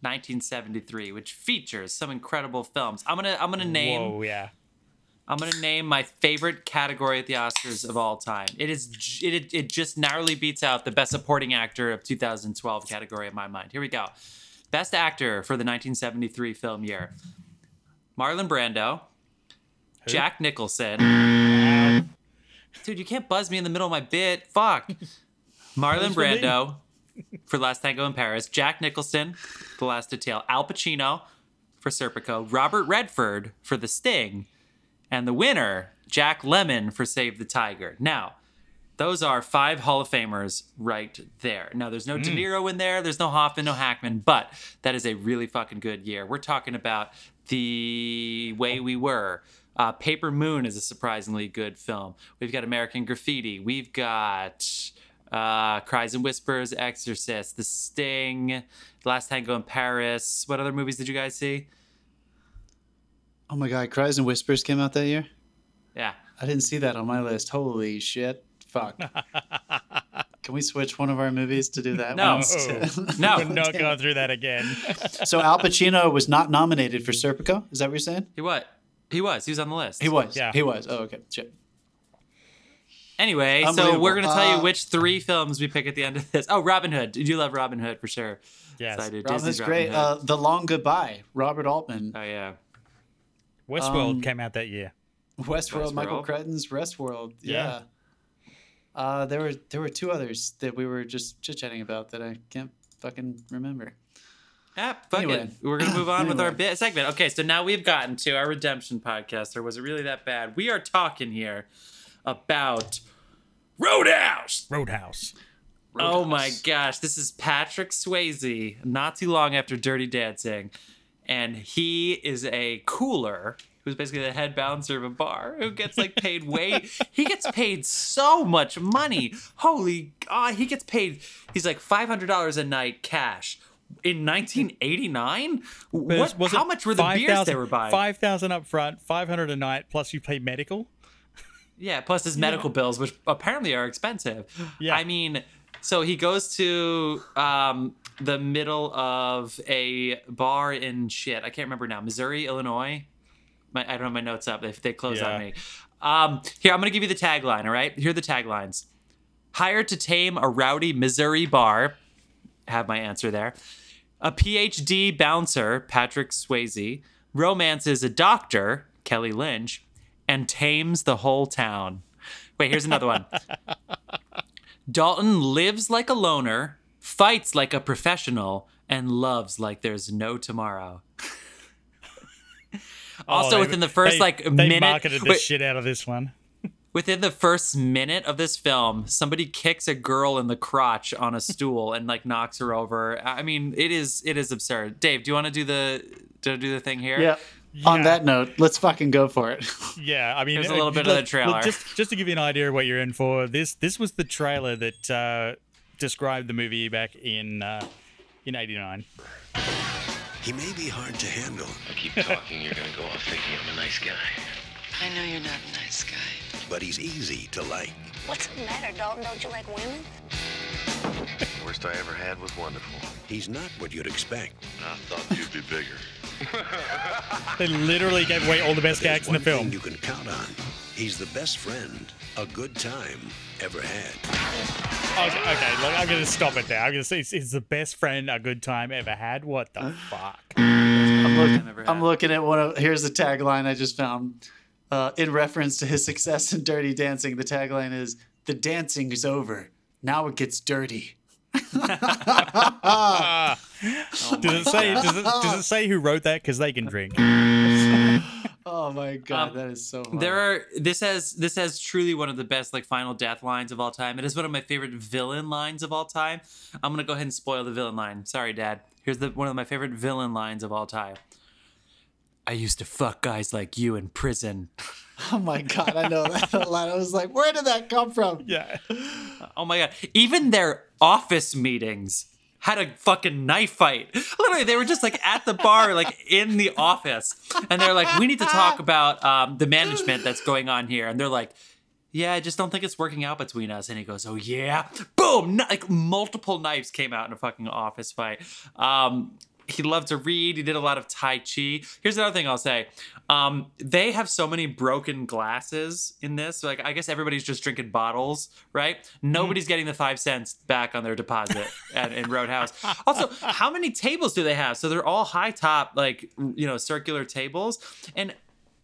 1973, which features some incredible films. I'm gonna I'm gonna name Whoa, yeah. I'm gonna name my favorite category at the Oscars of all time. It is it it just narrowly beats out the best supporting actor of 2012 category in my mind. Here we go. Best actor for the 1973 film year: Marlon Brando, Jack Nicholson. Dude, you can't buzz me in the middle of my bit. Fuck. Marlon. Brando for Last Tango in Paris, Jack Nicholson for Last Detail, Al Pacino for Serpico, Robert Redford for The Sting, and the winner, Jack Lemmon for Save the Tiger. Now, those are five Hall of Famers right there. Now, there's no De Niro in there, there's no Hoffman, no Hackman, but that is a really fucking good year. We're talking about The Way We Were. Uh, Paper Moon is a surprisingly good film. We've got American Graffiti. We've got uh, Cries and Whispers, Exorcist, The Sting, the Last Tango in Paris. What other movies did you guys see? Oh my God, Cries and Whispers came out that year? Yeah. I didn't see that on my list. Holy shit. Fuck. Can we switch one of our movies to do that No. one? No. We're not going through that again. so Al Pacino was not nominated for Serpico? Is that what you're saying? He what? He was. He was on the list. He was. Yeah. He was. Oh, okay. Shit. Anyway, so we're gonna tell Uh, you which three films we pick at the end of this. Oh, Robin Hood. Did you love Robin Hood for sure? Yes. So I did. Robin Disney's Hood's great. Hood. Uh, the Long Goodbye, Robert Altman. oh yeah. Westworld um, came out that year. Westworld, Michael Westworld? Crichton's Westworld. Yeah. Yeah. Uh, there were there were two others that we were just chit chatting about that I can't fucking remember. Yeah, fuck Anyway. it. We're gonna move on with our bit segment. Okay, so now we've gotten to our redemption podcast. Or was it really that bad? We are talking here about Roadhouse. Roadhouse. Oh my gosh, this is Patrick Swayze, not too long after Dirty Dancing. And he is a cooler who's basically the head bouncer of a bar who gets like paid way he gets paid so much money. Holy god, ah, he gets paid he's like $500 a night cash. In 1989, what? was it How much were the beers they were buying? 5,000 up front, 500 a night, plus you pay medical. Yeah, plus his medical bills, which apparently are expensive. Yeah. I mean, so he goes to um, the middle of a bar in shit. I can't remember now. Missouri, Illinois. My, I don't have my notes up. They, they close Yeah. on me. Um, here, I'm going to give you the tagline, all right? Here are the taglines Hired to tame a rowdy Missouri bar. Have my answer there. A PhD bouncer, Patrick Swayze, romances a doctor, Kelly Lynch, and tames the whole town. Wait, here's another one. Dalton lives like a loner, fights like a professional, and loves like there's no tomorrow. Oh, also, Oh, they- within the first they- like they minute, marketed the wait, shit out of this one. Within the first minute of this film, somebody kicks a girl in the crotch on a stool and like knocks her over. I mean, it is it is absurd. Dave, do you want to do the do do the thing here? Yeah. On that note, let's fucking go for it. Yeah, I mean, Here's a uh, little bit of look- the trailer. look, just just to give you an idea of what you're in for, this this was the trailer that uh, described the movie back in uh, in '89. He may be hard to handle, I keep talking, you're gonna go off thinking I'm a nice guy. I know you're not a nice guy. but he's easy to like. What's the matter, Dalton? Don't you like women? Worst I ever had was wonderful. He's not what you'd expect. I thought you'd be bigger. They literally gave away all the best There's gags in the film. you can count on. He's the best friend a good time ever had. Okay, okay, look, I'm gonna stop it there. I'm gonna say it's, it's the best friend a good time ever had. What the fuck? I'm looking, I'm looking at one of. Here's the tagline I just found. Uh, in reference to his success in Dirty Dancing, the tagline is "The dancing is over. Now it gets dirty." Oh does it say? Does it, does it say who wrote that? Because they can drink. Oh my god, that is so. Funny. There are this has this has truly one of the best like final death lines of all time. It is one of my favorite villain lines of all time. I'm gonna go ahead and spoil the villain line. Sorry, Dad. Here's the one of my favorite villain lines of all time. I used to fuck guys like you in prison. Oh my god, I know that line. I was like, where did that come from? Yeah. Oh my god. Even their office meetings had a fucking knife fight. Literally, they were just like at the bar, like in the office. And they're like, we need to talk about um, the management that's going on here. And they're like, yeah, I just don't think it's working out between us. And he goes, oh yeah. Boom! Like multiple knives came out in a fucking office fight. Um, he loved to read. He did a lot of Tai Chi. Here's another thing I'll say. Um, they have so many broken glasses in this. Like, I guess everybody's just drinking bottles, right? Nobody's getting the five cents back on their deposit at, in Roadhouse. Also, how many tables do they have? So they're all high top, like, you know, circular tables. And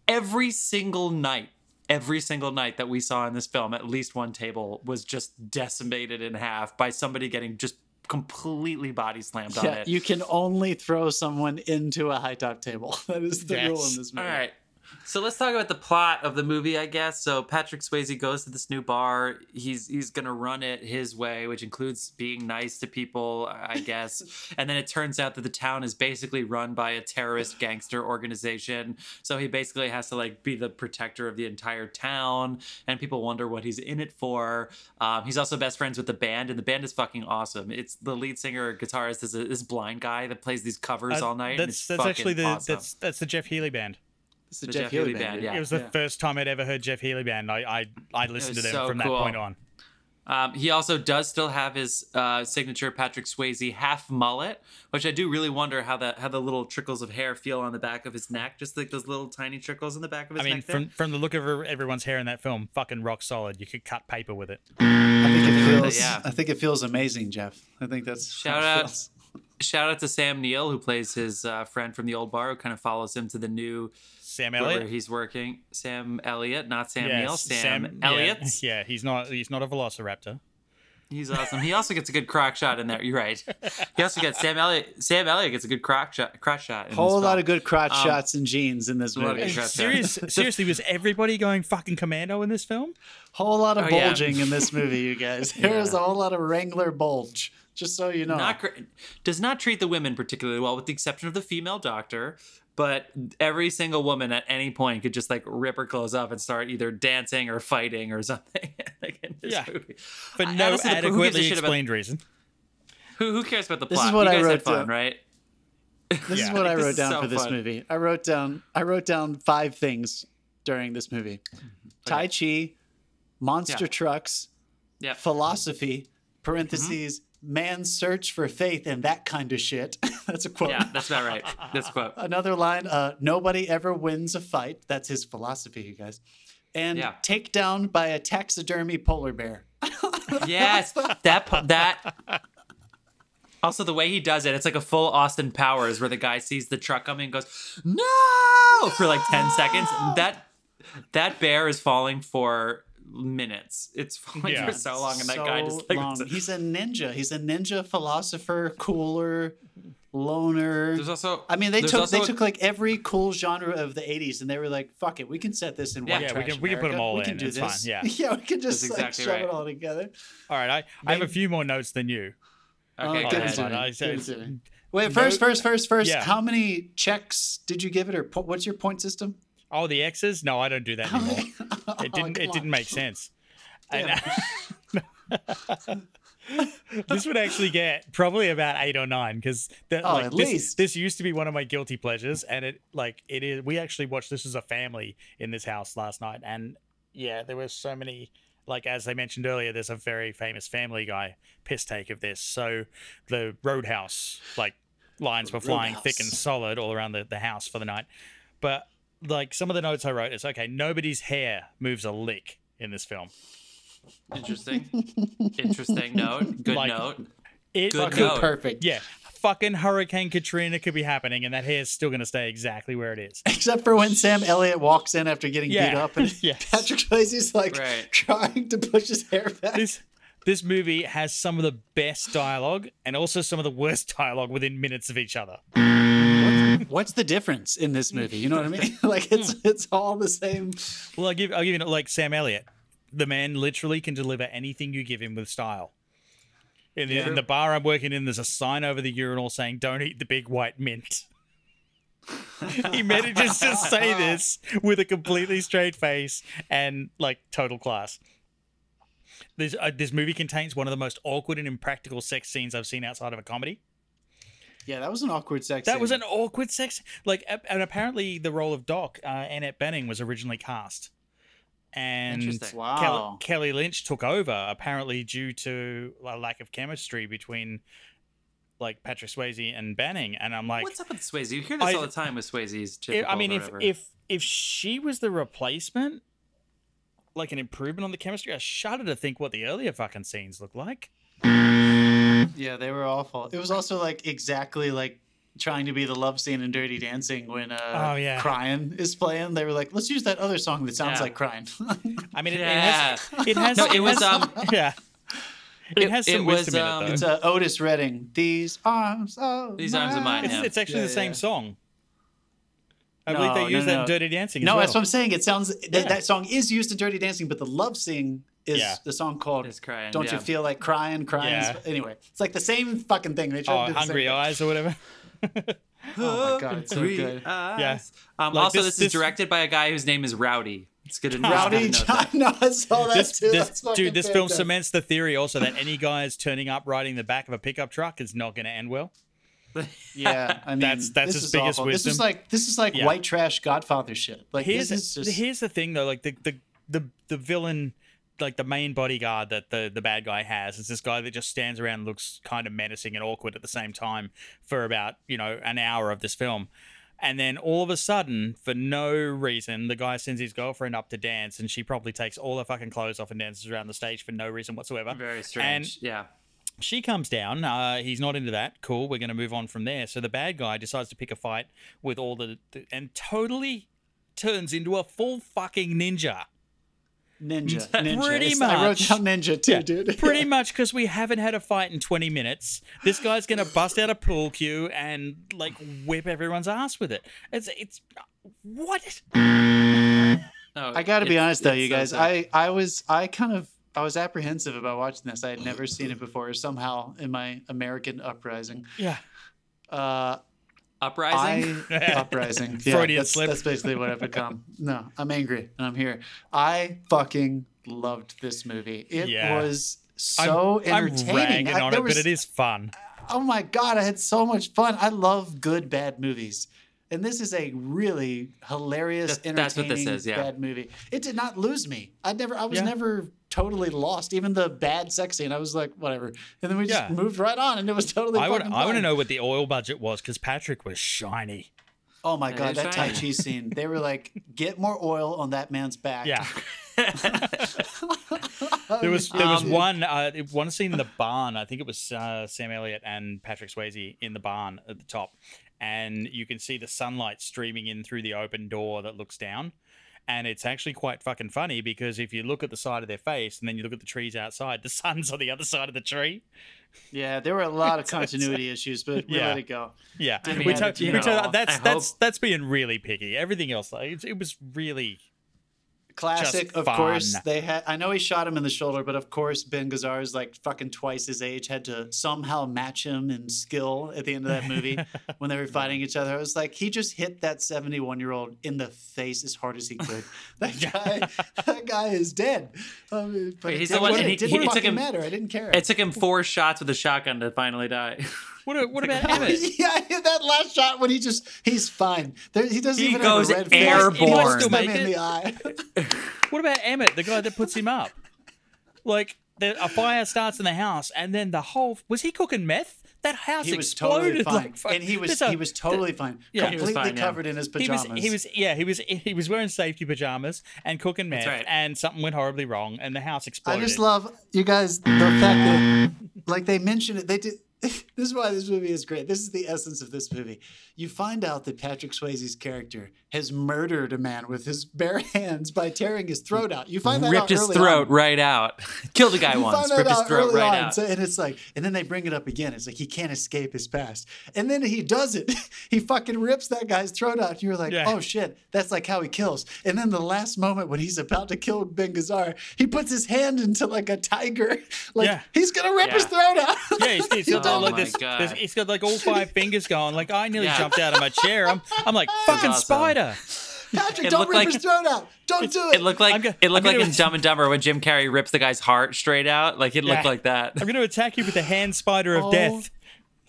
every single night, every single night that we saw in this film, at least one table was just decimated in half by somebody getting just completely body slammed on it. you can only throw someone into a high top table. That is the rule in this movie. All right. So let's talk about the plot of the movie, I guess. So Patrick Swayze goes to this new bar. He's he's gonna run it his way, which includes being nice to people, I guess. and then it turns out that the town is basically run by a terrorist gangster organization. So he basically has to like be the protector of the entire town, and people wonder what he's in it for. Um, he's also best friends with the band, and the band is fucking awesome. It's the lead singer, guitarist is a, this blind guy that plays these covers Uh, all night. and That's that's actually the awesome. that's that's the Jeff Healey band. It's the, The Jeff, Jeff Healey Healey band. band, yeah. yeah. It was the Yeah. first time I'd ever heard Jeff Healey band. I I, I listened to was them so from that point on. Um, he also does still have his uh, signature Patrick Swayze half mullet, which I do really wonder how that how the little trickles of hair feel on the back of his neck, just like those little tiny trickles in the back of his I mean, neck. there. from from the look of everyone's hair in that film, fucking rock solid. You could cut paper with it. I think it feels. Yeah. I think it feels amazing, Jeff. I think that's Shout how it out- feels. Shout out to Sam Neill, who plays his uh, friend from the old bar, who kind of follows him to the new Sam where Elliott. he's working. Sam Elliott, not Sam Yeah, Neill. Sam, yeah, Elliott. Yeah, he's not he's not a velociraptor. He's awesome. He also gets a good crock shot in there. You're right. He also gets Sam Elliott. Sam Elliott gets a good crock shot. Crotch shot. In Whole this lot film. of good crotch Um, shots and jeans in this a lot of movie. good. Serious, seriously, was everybody going fucking commando in this film? Whole lot of Oh, yeah. bulging in this movie, you guys. There is a whole lot of Wrangler bulge. Just so you know. not great. Does not treat the women particularly well, with the exception of the female doctor. But every single woman at any point could just like rip her clothes off and start either dancing or fighting or something. like in this Yeah. movie. For I- no honestly, who adequately shit about- explained reason. Who, who cares about the This plot? is what you I wrote had fun, down. right? This Yeah. is what I wrote down so for this fun. movie. I wrote down I wrote down five things during this movie. Mm-hmm. Tai Chi, monster Yeah. trucks, Yeah. philosophy, parentheses, man's search for faith and that kind of shit. That's a quote. Yeah, that's about right. That's a quote. Another line, uh, nobody ever wins a fight. That's his philosophy, you guys. And Yeah. take down by a taxidermy polar bear. Yes, that that. Also, the way he does it, it's like a full Austin Powers, where the guy sees the truck coming and goes "No!" for like ten seconds. That that bear is falling for minutes. It's falling Yeah. for so long, and that guy just like long. He's a ninja. He's a ninja philosopher, cooler. loner. There's also. I mean, they took they a- took like every cool genre of the '80s, and they were like, "Fuck it, we can set this in Yeah, white yeah, we trash can- we can put 'em America. all we in, Can do it's this. fine, yeah. yeah, we can just That's like exactly shove right. it all together. All right, I, I have a few more notes than you. Okay, Oh, go give it ahead. to me. But I said- it to me. Wait, first, first, first, first. Yeah. How many checks did you give it, or po- what's your point system? Oh, the X's? No, I don't do that oh anymore. Oh, it didn't. It on. didn't make sense. And- this would actually get probably about eight or nine because Oh, like, at this, least. this used to be one of my guilty pleasures, and it like it is. We actually watched this as a family in this house last night, and yeah, there were so many. Like as I mentioned earlier, there's a very famous Family Guy piss take of this. So the Roadhouse like lines were flying thick and solid all around the, the house for the night. But like some of the notes I wrote is okay, nobody's hair moves a lick in this film. Interesting. Interesting note. Good Like- note. It Good note. Perfect. Yeah. Fucking Hurricane Katrina could be happening and that hair's still gonna stay exactly where it is. Except for when Sam Elliott walks in after getting beat up, and Yes. Patrick Swayze's like Right. trying to push his hair back. This this movie has some of the best dialogue and also some of the worst dialogue within minutes of each other. What's the difference in this movie? You know what I mean? like it's it's all the same. Well, I'll give I'll give you like Sam Elliott. The man literally can deliver anything you give him with style. In the, in the bar I'm working in, there's a sign over the urinal saying, "Don't eat the big white mint." he manages to say this with a completely straight face and like total class. This uh, this movie contains one of the most awkward and impractical sex scenes I've seen outside of a comedy. Yeah, that was an awkward sex. That was an awkward sex. Like, and apparently the role of Doc, uh, Annette Bening, was originally cast, and Wow. Kelly, Kelly Lynch took over apparently due to a lack of chemistry between like Patrick Swayze and Banning. And I'm like, What's up with Swayze? You hear this I- all the time with Swayze's. I- I mean, if if if she was the replacement, like an improvement on the chemistry, I shudder to think what the earlier fucking scenes look like. Yeah, they were awful. It was also like exactly like trying to be the love scene in Dirty Dancing when uh Oh, yeah. Crying is playing. They were like, let's use that other song that sounds Yeah. like Crying. I mean, it, Yeah. it has. It has. No, it was, has- um, yeah. It, it- has it some was, wisdom um, in it, though. it's uh, Otis Redding. These arms, oh, These arms are mine, It's, yeah. it's actually Yeah, the same yeah. song. I No, believe they no, use that in Dirty Dancing. No, well. that's what I'm saying. It sounds that, Yeah. that song is used in Dirty Dancing, but the love scene is Yeah. the song called Is Crying, Don't yeah. You Feel Like Crying? Crying. Yeah. Anyway, it's like the same fucking thing. They tried Oh, to do the Hungry same thing. Eyes or whatever. Oh my god, it's so Three good. eyes. Um, Like also, this- this, this- is directed by a guy whose name is Rowdy. It's good to know. Rowdy it's good John. No, I saw that This, too. this- dude, this film cements the theory also that any guy is turning up riding the back of a pickup truck is not going to end well. Yeah, I mean, That's- that's this his is biggest awful. This is like this is like Yeah. white trash Godfather shit. Like Here's this is just here's the thing though, like the the the, the villain. Like the main bodyguard that the, the bad guy has is this guy that just stands around and looks kind of menacing and awkward at the same time for about, you know, an hour of this film. And then all of a sudden, for no reason, the guy sends his girlfriend up to dance, and she probably takes all her fucking clothes off and dances around the stage for no reason whatsoever. Very strange. yeah. She comes down. Uh, he's not into that. Cool. We're going to move on from there. So the bad guy decides to pick a fight with all the, the and totally turns into a full fucking ninja. Ninja. ninja. Pretty It's- I wrote much. down ninja too, dude. Pretty much because we haven't had a fight in 20 minutes. This guy's going to bust out a pool cue and like whip everyone's ass with it. It's, it's, what? No, I got to be it's- honest though, it's you guys. sad. I I was I kind of I was apprehensive about watching this. I had never seen it before. Somehow in my American uprising, Yeah. uh, uprising. I uprising. Yeah, Freudian that's, slip. that's basically what I've become. No, I'm angry and I'm here. I fucking loved this movie. It Yeah. was so I'm entertaining. ragging I- on it, was- but it is fun. oh my god, I had so much fun. I love good bad movies. And this is a really hilarious, That- that's what this entertaining is, yeah. bad movie. It did not lose me. I never I was Yeah. never totally lost. Even the bad sex scene, I was like, whatever. And then we just Yeah. moved right on and it was totally I want, I want to know what the oil budget was because Patrick was shiny. Oh my god, is that Tai shiny. Chi scene. They were like, get more oil on that man's back. Yeah. there was there was Um, one uh, one scene in the barn. I think it was uh, Sam Elliott and Patrick Swayze in the barn at the top, and you can see the sunlight streaming in through the open door that looks down. And it's actually quite fucking funny because if you look at the side of their face and then you look at the trees outside, the sun's on the other side of the tree. Yeah, there were a lot of continuity issues, but we Yeah. let it go. Yeah, we to- we to- know, that's I that's hope- that's being really picky. Everything else, like, it, it was really Classic, Just of fun. course. They had. I know he shot him in the shoulder, but of course Ben Gazzar is like fucking twice his age. Had to somehow match him in skill at the end of that movie when they were fighting each other. I was like, he just hit that seventy-one-year-old in the face as hard as he could. That guy, that guy is dead. I mean, but Wait, he's the one- it he- didn't he- it took him- matter. I didn't care. It took him four shots with a shotgun to finally die. what. What about Emmett? yeah, that last shot when he just he's fine. There, he doesn't He even goes have a red face. airborne. He looks Still them make in the eye. What about Emmett, the guy that puts him up? Like the, a fire starts in the house, and then the whole was he cooking meth? That house he was exploded totally fine, like and he was a, he was totally fine. Yeah. He was completely fine, yeah. covered in his He was, pajamas. he was, yeah, he was, he was wearing safety pajamas and cooking meth, right. and something went horribly wrong, and the house exploded. I just love you guys the fact that like they mentioned it. They did. This is why this movie is great. This is the essence of this movie. You find out that Patrick Swayze's character has murdered a man with his bare hands by tearing his throat out. You find that ripped out his early throat on. right out. Killed a guy You once. find that Ripped his out throat early right on. out. So, and it's like, and then they bring it up again. It's like he can't escape his past. And then he does it. he fucking rips that guy's throat out. And you're like, Yeah. oh shit, that's like how he kills. And then the last moment when he's about to kill Ben Gazzar, he puts his hand into like a tiger. Like Yeah. he's gonna rip his throat out. Yeah, he's, he's got Oh like my this, God. this. He's got like all five fingers going. Like I nearly Yeah. jumped out of my chair. I'm, I'm like fucking awesome. spider. Patrick, It don't rip like- his throat out. Don't do it. It looked I'm like go- it looked I'm like gonna- in Dumb and Dumber when Jim Carrey rips the guy's heart straight out. Like it looked Yeah. like that. I'm going to attack you with the hand spider of Oh, death.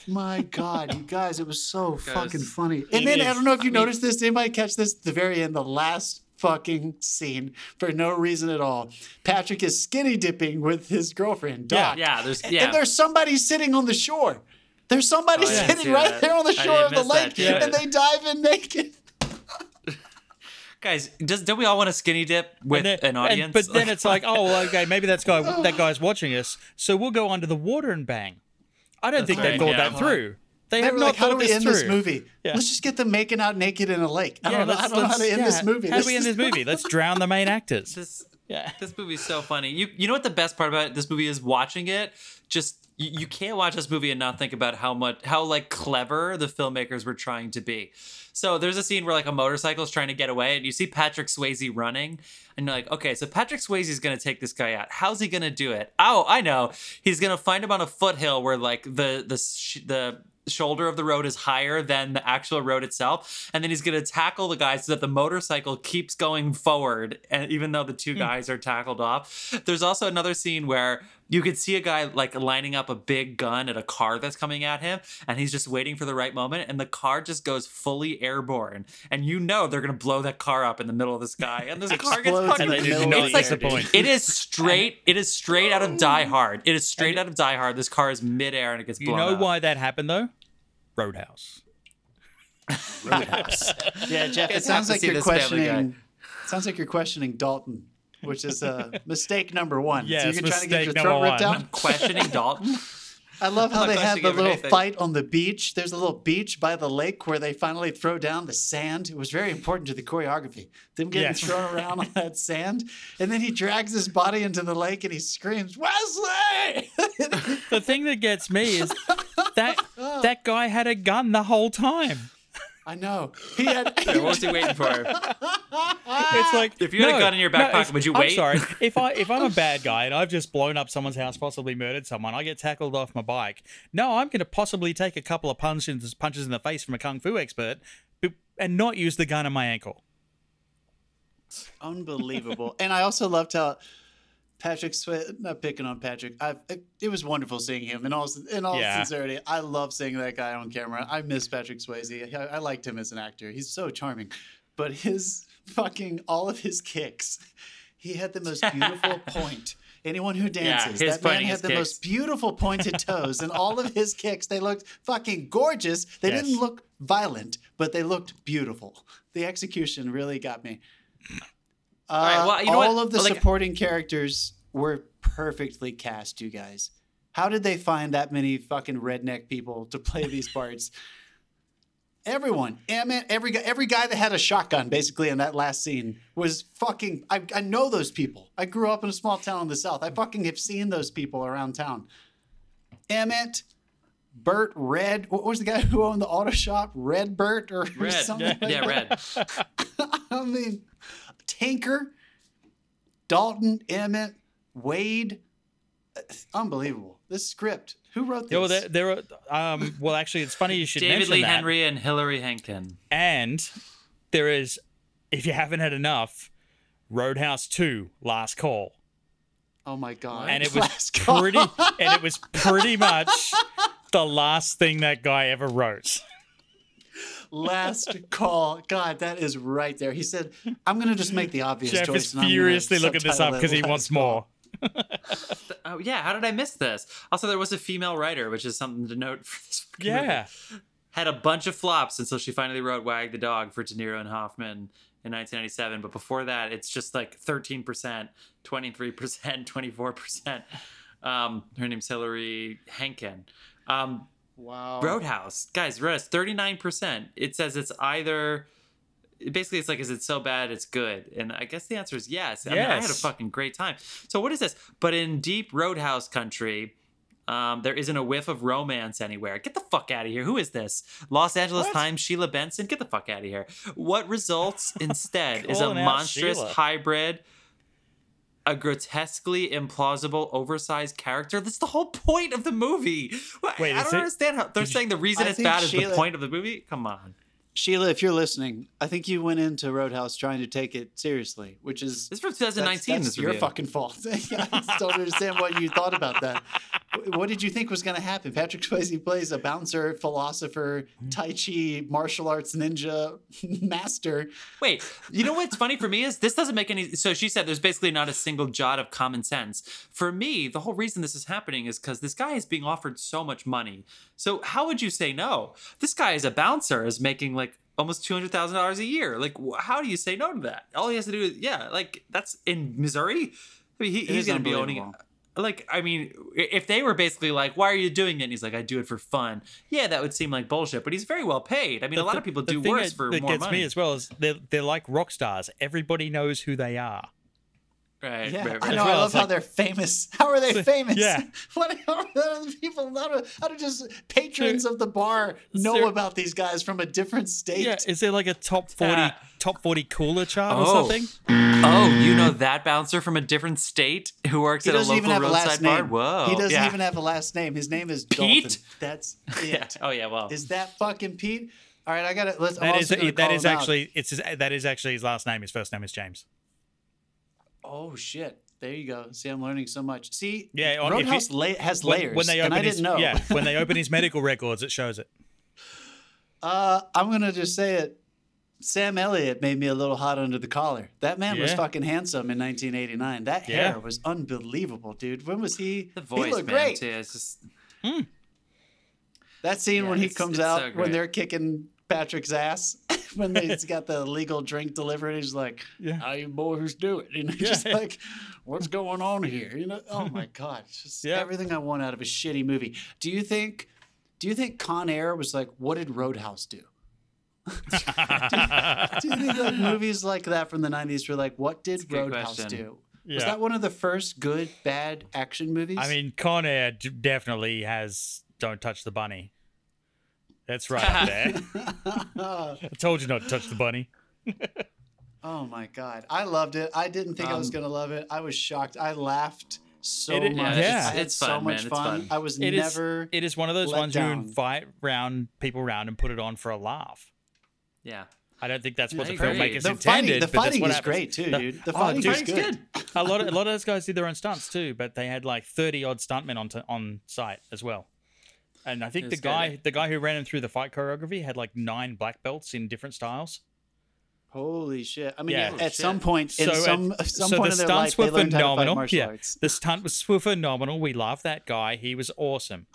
My God, you guys, it was so fucking funny. And then I don't know if you noticed this. Did anybody catch this? At the very end, the last fucking scene for no reason at all. Patrick is skinny dipping with his girlfriend, Doc. Yeah, there's yeah. And there's somebody sitting on the shore. There's somebody Oh, I didn't sitting right that. there on the shore of the lake, and they dive in naked. Guys, does, don't we all want to skinny dip with then- an and- audience? but then it's like, oh, well, okay, maybe that's guy that guy's watching us, so we'll go under the water and bang. I don't think right, they've thought yeah. that through. They They have not like, how do we this end through. this movie? Yeah. Let's just get them making out naked in a lake. I Yeah, don't know, I don't know how to let's- end this movie. How do we end this movie? Let's drown the main actors. this Yeah. this movie's so funny. You you know what the best part about this movie is watching it? Just you, you can't watch this movie and not think about how much how like clever the filmmakers were trying to be. So there's a scene where like a motorcycle is trying to get away and you see Patrick Swayze running and you're like, okay, so Patrick Swayze is gonna take this guy out. How's he gonna do it? Oh, I know. He's gonna find him on a foothill where like the the sh- the shoulder of the road is higher than the actual road itself and then he's going to tackle the guy so that the motorcycle keeps going forward and even though the two hmm. guys are tackled off. There's also another scene where you could see a guy like lining up a big gun at a car that's coming at him and he's just waiting for the right moment and the car just goes fully airborne and you know they're going to blow that car up in the middle of the sky and this car gets Explodes fucking And they middle do of not the it's like air, it is straight it is straight out of die hard it is straight out of die hard this car is midair and it gets blown You know up. why that happened though? Roadhouse. roadhouse Yeah, Jeff. It sounds like you're this Family questioning. Sounds like you're questioning Dalton, which is uh, mistake number one. Yes, so you're trying to get your mistake throat number ripped one. out. questioning Dalton I love how they have the little anything. fight on the beach. There's a little beach by the lake where they finally throw down the sand. It was very important to the choreography. Them getting Yes. thrown around on that sand, and then he drags his body into the lake and he screams, "Wesley!" The thing that gets me is that that guy had a gun the whole time. I know he had. what was he waiting for It's like If you had a gun in your back no, pocket, if- would you I'm wait? sorry. If I if I'm a bad guy and I've just blown up someone's house, possibly murdered someone, I get tackled off my bike. No, I'm going to possibly take a couple of punches punches in the face from a kung fu expert, and not use the gun on my ankle. Unbelievable. and I also loved how Patrick Swayze, not picking on Patrick, I, it, was wonderful seeing him. In all, in all Yeah. sincerity, I love seeing that guy on camera. I miss Patrick Swayze. I, I liked him as an actor. He's so charming. But his fucking, all of his kicks, he had the most beautiful point. Anyone who dances, his that man had the kicks. most beautiful pointed toes, and all of his kicks, they looked fucking gorgeous. They Yes. didn't look violent, but they looked beautiful. The execution really got me. Uh, right, well, you know all what? of the Like- supporting characters were perfectly cast, you guys. How did they find that many fucking redneck people to play these parts? Everyone, Emmett, every guy, every guy that had a shotgun, basically in that last scene, was fucking. I, I know those people. I grew up in a small town in the south. I fucking have seen those people around town. Emmett, Bert, Red. What was the guy who owned the auto shop? Red Bert or Red. something? like Yeah, red. I mean, Tanker, Dalton, Emmett, Wade. Unbelievable. This script. Who wrote this? Yeah, well, there, there are. Um, well, actually, it's funny you should David mention Lee that. Henry and Hillary Henkin. And there is, if you haven't had enough, Roadhouse Two: Last Call, oh my god. and it was Last call. pretty, and it was pretty much the last thing that guy ever wrote. Last call. God, that is right there. He said, "I'm going to just make the obvious Jeff choice." is and I'm gonna furiously looking this up because he wants Call." more. Oh yeah, how did I miss this? Also, there was a female writer, which is something to note for this. fucking movie. Yeah, had a bunch of flops until she finally wrote "Wag the Dog" for De Niro and Hoffman in 1997. But before that, it's just like 13 percent, 23 percent, 24 percent. Um, her name's Hillary Henkin. Um, Wow. Roadhouse, guys, Roadhouse, 39 percent. It says it's either. Basically, it's like, is it so bad it's good? And I guess the answer is yes. I mean, I had a fucking great time. So what is this? But in deep Roadhouse country, um, there isn't a whiff of romance anywhere. Get the fuck out of here. Who is this? Los Angeles Times, Sheila Benson? Get the fuck out of here. What results instead is a monstrous Sheila. hybrid, a grotesquely implausible, oversized character. That's the whole point of the movie. Wait, I don't it- understand how they're saying the reason I it's think bad is the point of the movie. Come on. Sheila, if you're listening, I think you went into Roadhouse trying to take it seriously, which is This from 2019. that's this your review. fucking fault. I just don't understand what you thought about that. What did you think was going to happen? Patrick Swayze plays a bouncer, philosopher, hmm. Tai Chi, martial arts ninja master. Wait, you know what's funny for me is this doesn't make any. So she said there's basically not a single jot of common sense. For me, the whole reason this is happening is because this guy is being offered so much money. So how would you say no? This guy is a bouncer, is making like almost two hundred thousand dollars a year. Like, how do you say no to that? All he has to do is, yeah, like that's in Missouri. I mean, he, he's going to be owning. Like, I mean, if they were basically like, "Why are you doing it?" and he's like, "I do it for fun." Yeah, that would seem like bullshit. But he's very well paid. I mean, a lot of people The do worse that, for that more gets money. me as well is they're, they're like rock stars. Everybody knows who they are. Right. Yeah, right, I know. well, I love how like- they're famous. How are they famous? yeah. What how are the people? How do, how do just patrons of the bar know there- about these guys from a different state? Yeah, is there like a top forty Ah. top forty cooler chart or Oh. something? Oh, you know that bouncer from a different state who works He at a local even have a roadside last bar? name. Whoa. He doesn't yeah. even have a last name. His name is Pete? Dalton. That's Yeah. Oh yeah. Well. Is that fucking Pete? All right, I got it. Let's. I'm That also is gonna that call is him out. actually it's his, that is actually his last name. His first name is James. Oh shit! There you go. See, I'm learning so much. See, Yeah, on- if you- la- has When- layers, when they and open I his didn't know. yeah when they open his medical records, it shows it. Uh, I'm gonna just say it. Sam Elliott made me a little hot under the collar. That man was fucking handsome in 1989. That Yeah. hair was unbelievable, dude. When was he? the he voice, looked man, great. too. It's just That scene Yeah, when he comes out so when they're kicking Patrick's ass when they, he's got the legal drink delivered. He's like, Yeah. "How you boys do it?" You know, just like, "What's going on here?" You know? Oh my god, it's just Yeah. everything I want out of a shitty movie. Do you think? Do you think Con Air was like, what did Roadhouse do? do you think like movies like that from the 90s were like, what did Roadhouse question. do? Yeah. Was that one of the first good, bad action movies? I mean, Con Air definitely has "Don't Touch the Bunny." That's right up. I told you not to touch the bunny. Oh my god, I loved it. I didn't think I was Um, gonna love it. I was shocked. I laughed so It- much. yeah. I had It's so fun, much man. It's fun. fun. I was It is. never. It is one of those ones down. you invite round people round and put it on for a laugh. yeah. I don't think that's what I the agree. filmmakers the intended. fighting, the but that's fighting what is happens. great too, The- dude. The oh, dude, is good. a lot of a lot of those guys did their own stunts too, but they had like thirty odd stuntmen on t- on site as well. And I think the It's guy good. the guy who ran him through the fight choreography had like nine black belts in different styles. Holy shit! I mean, Yeah. at Holy some point, in So, some uh, some so point the in their stunts life, they were how to fight phenomenal. Yeah, arts. the stunt were phenomenal. We love that guy. He was awesome.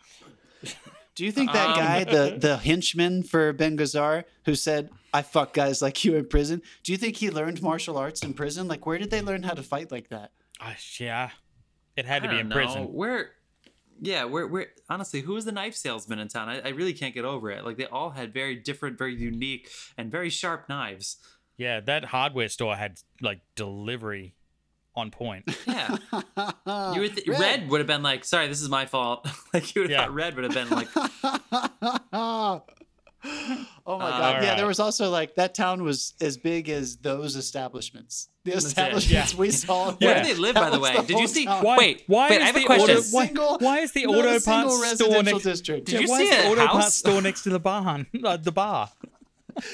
Do you think that Um, guy, the the henchman for Ben Gazzar, who said "I fuck guys like you in prison"? Do you think he learned martial arts in prison? Like, where did they learn how to fight like that? Uh, yeah, it had to be in know. prison. Where Yeah, we're, we're honestly, who was the knife salesman in town? I, I really can't get over it. Like they all had very different, very unique, and very sharp knives. Yeah, that hardware store had like delivery on point. Yeah, you would th- Red. would have been like, "Sorry, this is my fault." like you would have Yeah. thought Red would have been like, oh my god! All Yeah, right. there was also like that town was as big as those establishments. The it. establishments we saw. "Where there, do they live?" that By the was way, did you see? town. Why- Wait, why wait. is I have a the question. auto- why- single- why is the not auto parts store next- district? Did Yeah, you why see is the auto house? parts store next to the barn, uh, the bar?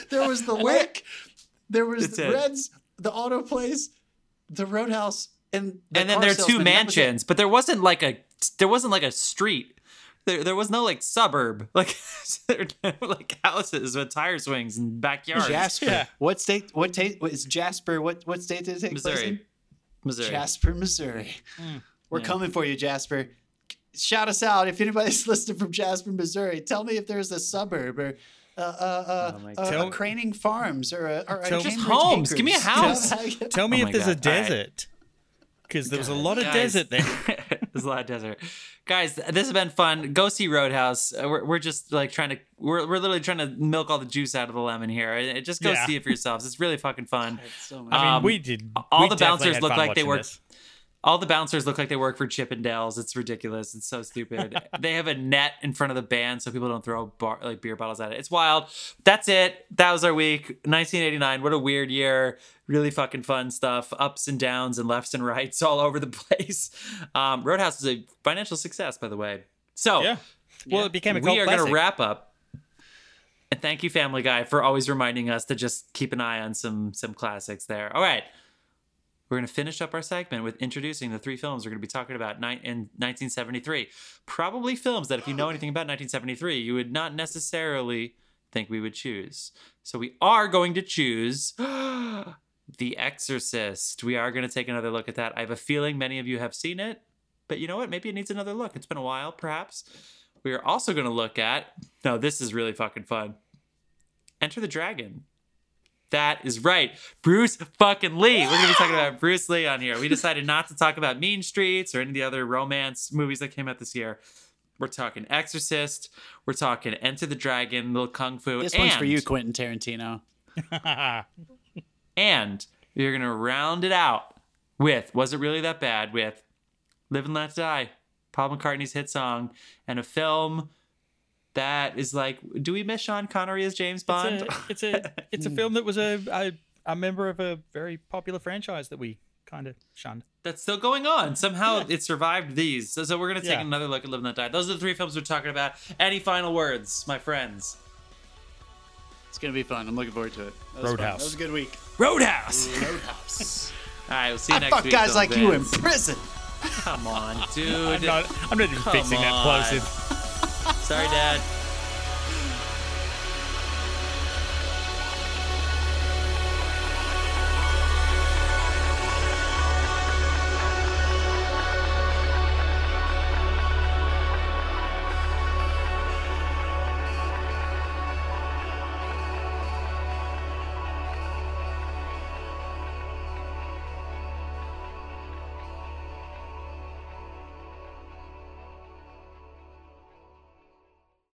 There was the lake. There was That's the it. Reds, the auto place, the Roadhouse, and the and then there are two salesman. That was it. mansions, but there wasn't like a there wasn't like a street. There, there was no like suburb like there no, like houses with tire swings and backyards. Jasper. Yeah. What state? What state? What is Jasper? What what state did it take place in? Missouri, Missouri. Jasper, Missouri. Hmm. We're coming for you, Jasper. Shout us out if anybody's listening from Jasper, Missouri. Tell me if there's a suburb or uh, uh, uh, Oh my uh, God. a Craning Farms or a, or a Tell- Just Cambridge homes. Give me a house. Tell me Oh if my there's a God. All right. desert, because there was a lot of Guys. desert there. There's a lot of desert. Guys, this has been fun. Go see Roadhouse. Uh, We're, we're just like trying to, we're, we're literally trying to milk all the juice out of the lemon here. Uh, Just go Yeah. see it for yourselves. It's really fucking fun. So much. I mean, Um, we did. all we the bouncers look like they watching work- this. All the bouncers look like they work for Chippendales. It's ridiculous. It's so stupid. they have a net in front of the band so people don't throw bar, like beer bottles at it. It's wild. That's it. That was our week. 1989. What a weird year. Really fucking fun stuff. Ups and downs and lefts and rights all over the place. Um, Roadhouse is a financial success, by the way. So Yeah. Well, it became a we are going to wrap up. And thank you, Family Guy, for always reminding us to just keep an eye on some some classics there. All right. We're going to finish up our segment with introducing the three films we're going to be talking about ni- in 1973. Probably films that, if you know anything about 1973, you would not necessarily think we would choose. So we are going to choose The Exorcist. We are going to take another look at that. I have a feeling many of you have seen it, but you know what? Maybe it needs another look. It's been a while, perhaps. We are also going to look at. No, this is really fucking fun. Enter the Dragon. That is right. Bruce fucking Lee. We're going to be talking about Bruce Lee on here. We decided not to talk about Mean Streets or any of the other romance movies that came out this year. We're talking Exorcist. We're talking Enter the Dragon, Little Kung Fu. this and, one's for you, Quentin Tarantino. And we're going to round it out with Was It Really That Bad? with Live and Let Die, Paul McCartney's hit song, and a film that is like, do we miss Sean Connery as James Bond? It's a, it's a it's a film that was a, a a member of a very popular franchise that we kind of shunned. That's still going on. Somehow it survived these. So, so we're going to take Yeah. another look at Live and Let Die. Those are the three films we're talking about. Any final words, my friends? It's gonna be fun. I'm looking forward to it. That was fun. Roadhouse. That was a good week. Roadhouse. Roadhouse. All right, we'll see you I next fuck week. guys Film like you in prison. Come on, dude. I'm not I'm not even Come fixing that on. Sorry, Dad.